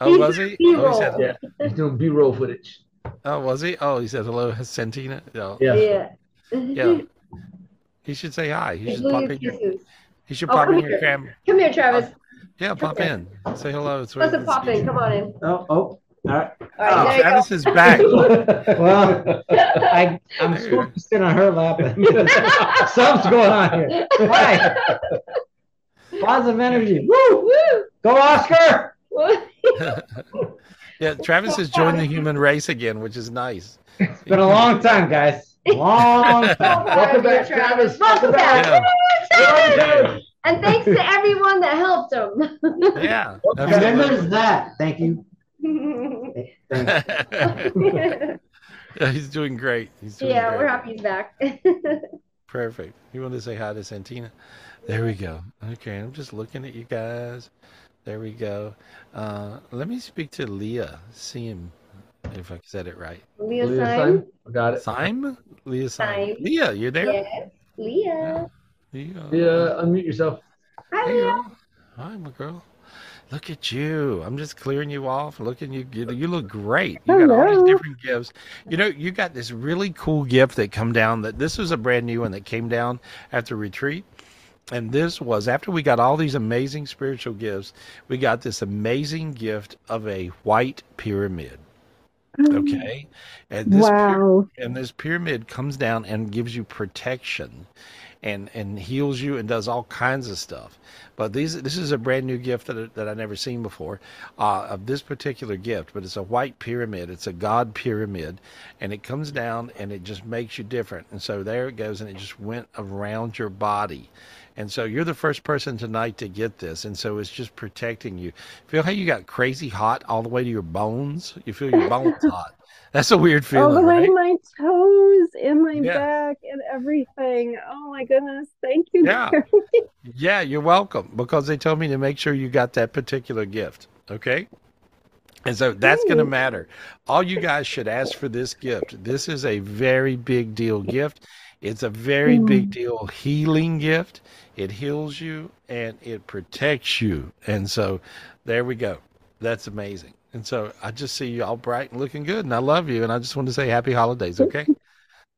Oh, was he? Oh, he said, Yeah, he's doing B-roll footage. oh, was he? Oh, he said hello, Santina. Oh. Yeah. Yeah. Yeah. He should say hi. He should pop in your He should Oh, pop come in here, here. Cam. Come here, Travis. Yeah, pop in. Say hello. It's Let's pop in. Come on in. Oh, oh, all right. All right, oh, there Travis go. is back. well, I, I'm supposed to sit on her lap. Something's going on here. Right. Positive energy. Woo! Woo! Go, Oscar! yeah, Travis has joined the human race again, which is nice. It's been a long time, guys. Long time. Welcome back, Travis. Welcome back. Yeah. Travis! And thanks to everyone that helped him. Yeah. And then there's that. Thank you. Yeah, he's doing great. He's doing yeah, great. we're happy he's back. Perfect. You want to say hi to Santina? There we go. Okay, I'm just looking at you guys. There we go. Uh, let me speak to Leah. See him if I said it right. Leah Leah Syme? Syme? Got it. Sim? Leah Sim. Syme. Leah, you there? Yes, Leah. Leah. Yeah, unmute yourself. Hi, Hey, Leah. girl. Hi, my girl. Look at you. I'm just clearing you off. Looking you you you look great. You got all Hello. these different gifts. You know, you got this really cool gift that come down that this was a brand new one that came down after retreat. And this was after we got all these amazing spiritual gifts, we got this amazing gift of a white pyramid. Mm. Okay. And this Wow. and this pyramid comes down and gives you protection and and heals you and does all kinds of stuff. But these this is a brand new gift that, that I've never seen before uh, of this particular gift. But it's a white pyramid. It's a God pyramid, and it comes down and it just makes you different. And so there it goes, and it just went around your body. And so you're the first person tonight to get this, and so it's just protecting you. Feel how you got crazy hot all the way to your bones. You feel your bones hot. That's a weird feeling. All the way right? my toes and my Yeah. back and everything. Oh my goodness. Thank you. Yeah. Yeah, you're welcome because they told me to make sure you got that particular gift. Okay. And so that's going to matter. All you guys should ask for this gift. This is a very big deal gift. It's a very big Mm. deal healing gift. It heals you and it protects you. And so there we go. That's amazing. And so I just see you all bright and looking good. And I love you. And I just want to say happy holidays. Okay.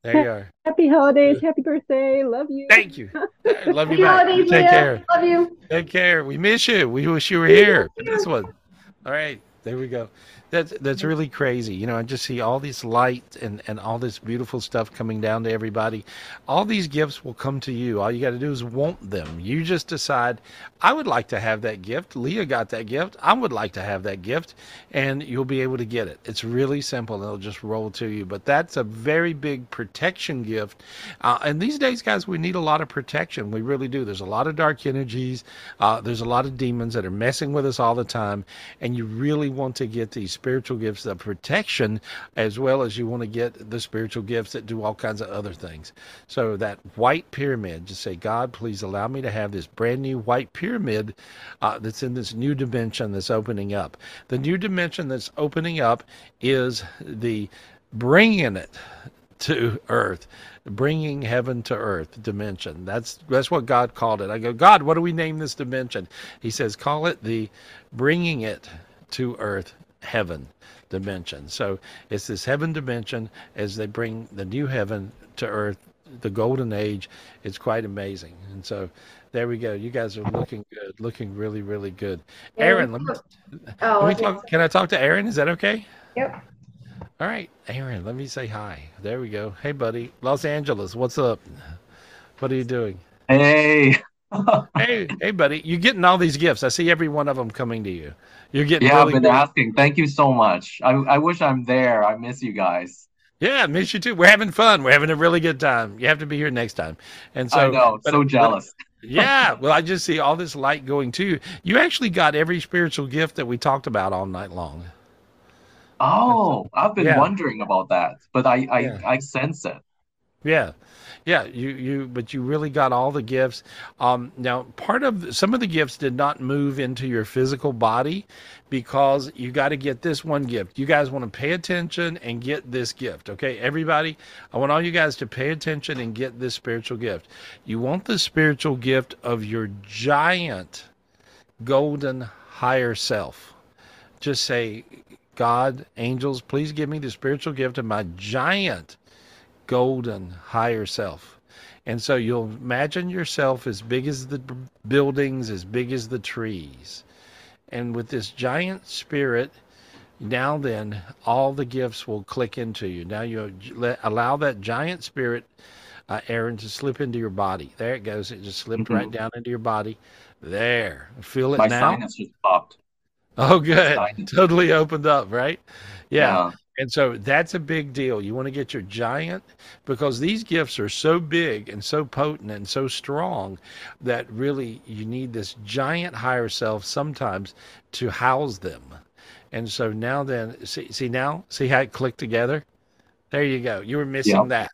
There you are. Happy holidays. Happy birthday. Love you. Thank you. Love you Happy back. holidays, Take Leah. care. Love you. Take care. We miss you. We wish you were here this one. All right, there we go. That's that's really crazy. You know, I just see all this light and and all this beautiful stuff coming down to everybody. All these gifts will come to you. All you got to do is want them. You just decide, I would like to have that gift. Leah got that gift. I would like to have that gift, and you'll be able to get it. It's really simple. It'll just roll to you. But that's a very big protection gift. Uh, and these days, guys, we need a lot of protection. We really do. There's a lot of dark energies. Uh, there's a lot of demons that are messing with us all the time, and you really want to get these spiritual gifts of protection as well as you want to get the spiritual gifts that do all kinds of other things. So that white pyramid, just say, God, please allow me to have this brand new white pyramid uh, that's in this new dimension that's opening up. The new dimension that's opening up is the bringing it to earth bringing heaven to earth dimension that's that's what god called it i go god what do we name this dimension he says call it the bringing it to earth heaven dimension so it's this heaven dimension as they bring the new heaven to earth the golden age it's quite amazing and so there we go you guys are looking good looking really really good Yeah, aaron let me, Oh, let me okay. talk can i talk to aaron is that okay Yep. all right, Aaron, let me say hi. There we go. Hey, buddy. Los Angeles, what's up? What are you doing? Hey. Hey, hey, buddy. You're getting all these gifts. I see every one of them coming to you. You're getting Yeah, I've been good. asking. Thank you so much. I, I wish I'm there. I miss you guys. Yeah, I miss you too. We're having fun. We're having a really good time. You have to be here next time. And so I know. but- so but- jealous. yeah, well, I just see all this light going too. You You actually got every spiritual gift that we talked about all night long. Oh, I've been Yeah. wondering about that, but I, I, Yeah. I sense it. Yeah. Yeah, you you but you really got all the gifts. Um now part of some of the gifts did not move into your physical body because you got to get this one gift. You guys want to pay attention and get this gift, okay? Everybody, I want all you guys to pay attention and get this spiritual gift. You want the spiritual gift of your giant golden higher self. Just say, God, angels, please give me the spiritual gift of my giant golden higher self. And so you'll imagine yourself as big as the buildings, as big as the trees. And with this giant spirit, now then, all the gifts will click into you. Now you let, allow that giant spirit, uh, Aaron, to slip into your body. There it goes. It just slipped right down into your body. There. Feel it My now? sinus just popped. Oh, good. Totally opened up, right? Yeah. Yeah. And so that's a big deal. You want to get your giant because these gifts are so big and so potent and so strong that really you need this giant higher self sometimes to house them. And so now then see see now see how it clicked together? There you go. You were missing Yep. that.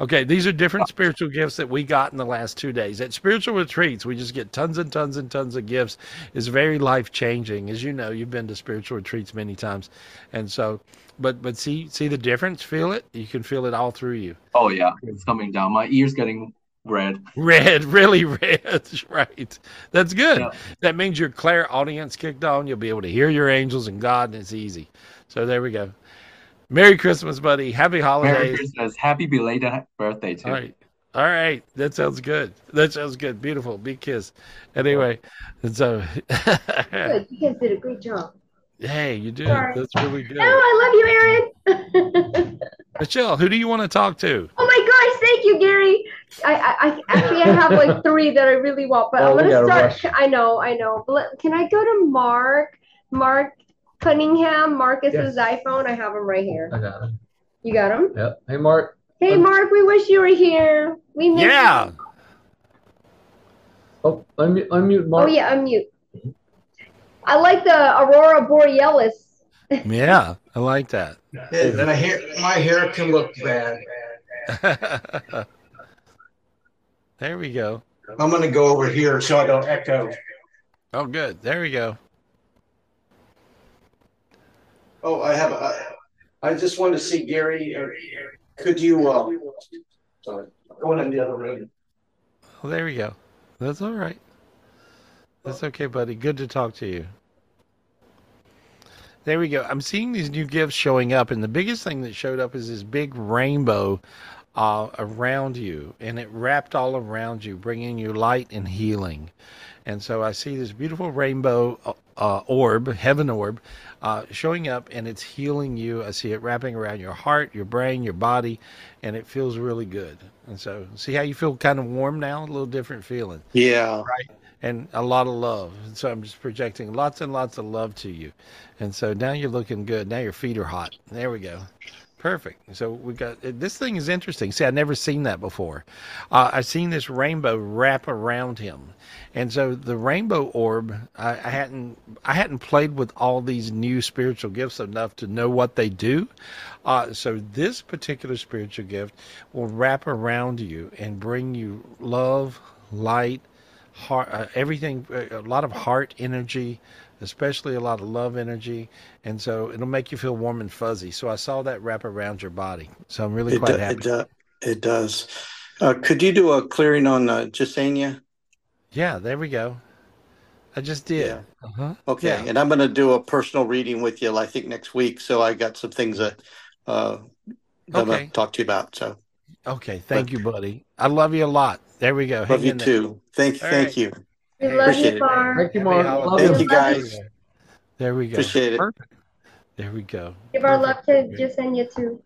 Okay, these are different spiritual gifts that we got in the last two days. At spiritual retreats, we just get tons and tons and tons of gifts. It's very life changing. As you know, you've been to spiritual retreats many times. And so but but see see the difference, feel it? You can feel it all through you. Oh yeah, it's coming down. My ears getting red. Red, really red. right. That's good. Yeah. That means your clairaudience kicked on. You'll be able to hear your angels and God, and it's easy. So there we go. Merry Christmas, buddy. Happy holidays. Merry holidays. Christmas. Happy belated birthday too. All right. All right. That sounds good. That sounds good. Beautiful. Big kiss. Anyway, uh, and so Good. You guys did a great job. hey, you did. Sorry. That's really good. No, I love you, Aaron. Michelle, who do you want to talk to? Oh my gosh, thank you, Gary. I, I, I actually I have like three that I really want, but Oh, I'm gonna gotta start. I know, I know. But let- can I go to Mark? Mark Cunningham, Marcus's iPhone. I have him right here. I got it. You got him? Yep. Hey, Mark. Hey, Mark, we wish you were here. We miss Yeah. you. Oh, unmute, unmute Mark. Oh yeah, unmute. I like the Aurora Borealis. Yeah, I like that. Yeah, my hair, my hair can look bad. there we go. I'm gonna go over here so I don't echo. Oh, good. There we go. Oh, I have. I, I just wanted to see Gary. uh, Could you? Uh, sorry, going in the other room. Well, there we go. That's all right. That's okay, buddy. Good to talk to you. There we go. I'm seeing these new gifts showing up, and the biggest thing that showed up is this big rainbow uh, around you, and it wrapped all around you, bringing you light and healing. And so I see this beautiful rainbow uh, orb, heaven orb, uh, showing up, and it's healing you. I see it wrapping around your heart, your brain, your body, and it feels really good. And so, see how you feel kind of warm now, a little different feeling Yeah. right? And a lot of love. And so I'm just projecting lots and lots of love to you. And so now you're looking good. Now your feet are hot. There we go. Perfect. So we got this thing is interesting. See, I've never seen that before. Uh, I've seen this rainbow wrap around him, and so the rainbow orb. I, I hadn't I hadn't played with all these new spiritual gifts enough to know what they do. Uh, so this particular spiritual gift will wrap around you and bring you love, light, heart, uh, everything, uh, a lot of heart energy, especially a lot of love energy, and so it'll make you feel warm and fuzzy. So I saw that wrap around your body. So I'm really It, quite do- happy. it, do- it does. Uh, could you do a clearing on uh, Jasenia? Yeah, there we go. I just did. Yeah. Uh-huh. Okay, Yeah. and I'm going to do a personal reading with you. I think next week. So I got some things that uh, that I'm Okay. going to talk to you about. So Okay. Thank you, buddy. I love you a lot. There we go. love Hang you in there. too. Thank All thank right. you. We love Appreciate you, it. Mark. Thank you, Happy Mark. Love Thank you. you guys. There we go. Appreciate it. There we go. Give our love Perfect. to Jasenia too.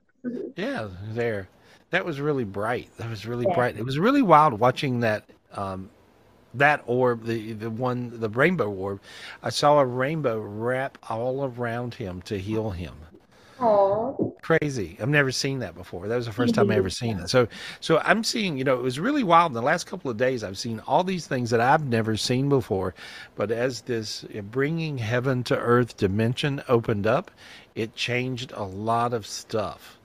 Yeah, there. That was really bright. That was really Yeah. bright. It was really wild watching that um that orb, the the one the rainbow orb. I saw a rainbow wrap all around him to heal him. Aw. Crazy. I've never seen that before. That was the first time I ever seen it. So so I'm seeing, you know, it was really wild in the last couple of days I've seen all these things that I've never seen before. But as this uh, bringing heaven to earth dimension opened up, it changed a lot of stuff.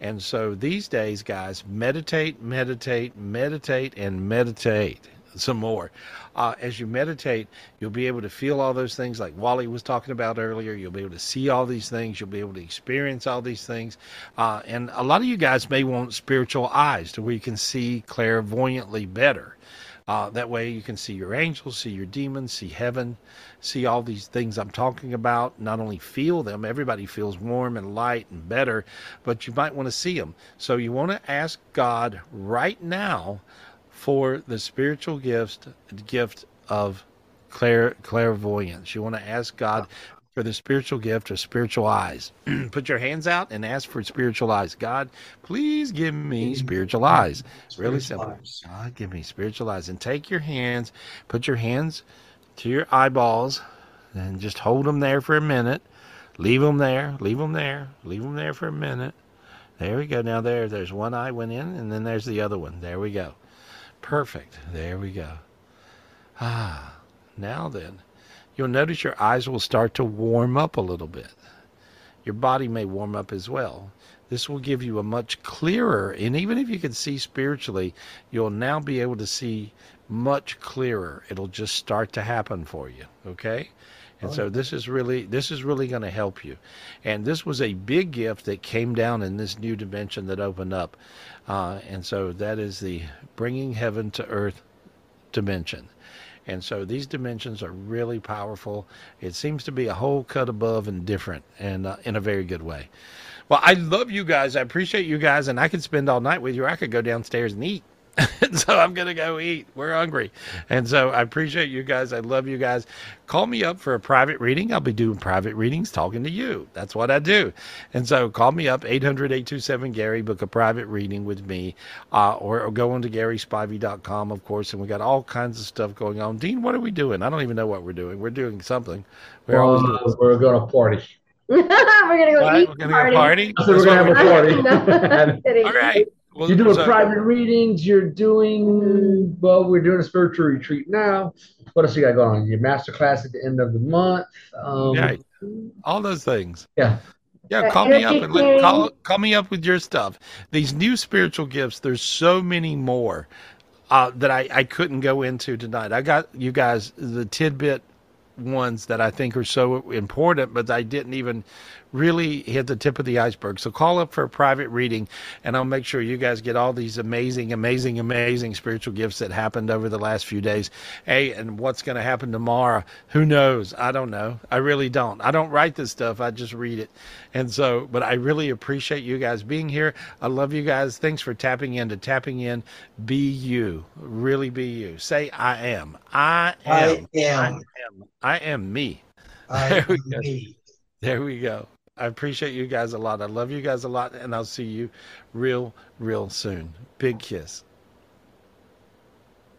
And so these days, guys, meditate, meditate, meditate, and meditate some more. Uh, as you meditate, you'll be able to feel all those things like Wally was talking about earlier. You'll be able to see all these things. You'll be able to experience all these things. Uh, and a lot of you guys may want spiritual eyes to where you can see clairvoyantly better. Uh, that way you can see your angels, see your demons, see heaven, see all these things I'm talking about. Not only feel them, everybody feels warm and light and better, but you might want to see them. So you want to ask God right now for the spiritual gift gift of clair, clairvoyance. You want to ask God for the spiritual gift of spiritual eyes. Put your hands out and ask for spiritual eyes. God, please give me spiritual eyes. Really simple. God, give me spiritual eyes. And take your hands, put your hands to your eyeballs, and just hold them there for a minute. Leave them there. Leave them there. Leave them there for a minute. There we go. Now there, there's one eye went in, and then there's the other one. There we go. Perfect. There we go. Ah, now then, you'll notice your eyes will start to warm up a little bit. Your body may warm up as well. This will give you a much clearer, and even if you can see spiritually, you'll now be able to see much clearer. It'll just start to happen for you. Okay? And so this is really this is really going to help you. And this was a big gift that came down in this new dimension that opened up. Uh, and so that is the bringing heaven to earth dimension. And so these dimensions are really powerful. It seems to be a whole cut above and different, and uh, in a very good way. Well, I love you guys. I appreciate you guys, and I could spend all night with you. I could go downstairs and eat. so I'm gonna go eat. We're hungry, and so I appreciate you guys. I love you guys. Call me up for a private reading. I'll be doing private readings, talking to you. That's what I do. And so call me up 800-827 Gary. Book a private reading with me, uh, or, or go on to GarySpivey.com, of course. And we got all kinds of stuff going on. Dean, what are we doing? I don't even know what we're doing. We're doing something. We're always doing we're going to party. we're gonna go What? eat. We're gonna go party? I said we're gonna have a party. No, I'm kidding. All right. Well, you're doing so- private readings. You're doing well. We're doing a spiritual retreat now. What else you got going on? Your master class at the end of the month. Um, Yeah, all those things. Yeah. Yeah, Uh, call me up and let, call call me up with your stuff. These new spiritual gifts, there's so many more uh, that I, I couldn't go into tonight. I got you guys the tidbit ones that I think are so important, but I didn't even really hit the tip of the iceberg. So call up for a private reading, and I'll make sure you guys get all these amazing, amazing, amazing spiritual gifts that happened over the last few days. Hey, and what's going to happen tomorrow? Who knows? I don't know. I really don't. I don't write this stuff. I just read it. And so, but I really appreciate you guys being here. I love you guys. Thanks for tapping in to tapping in. Be you. Really be you. Say I am. I I am. am. I am. I am me. I There we am go. me. There we go. I appreciate you guys a lot. I love you guys a lot, and I'll see you real, real soon. Big kiss.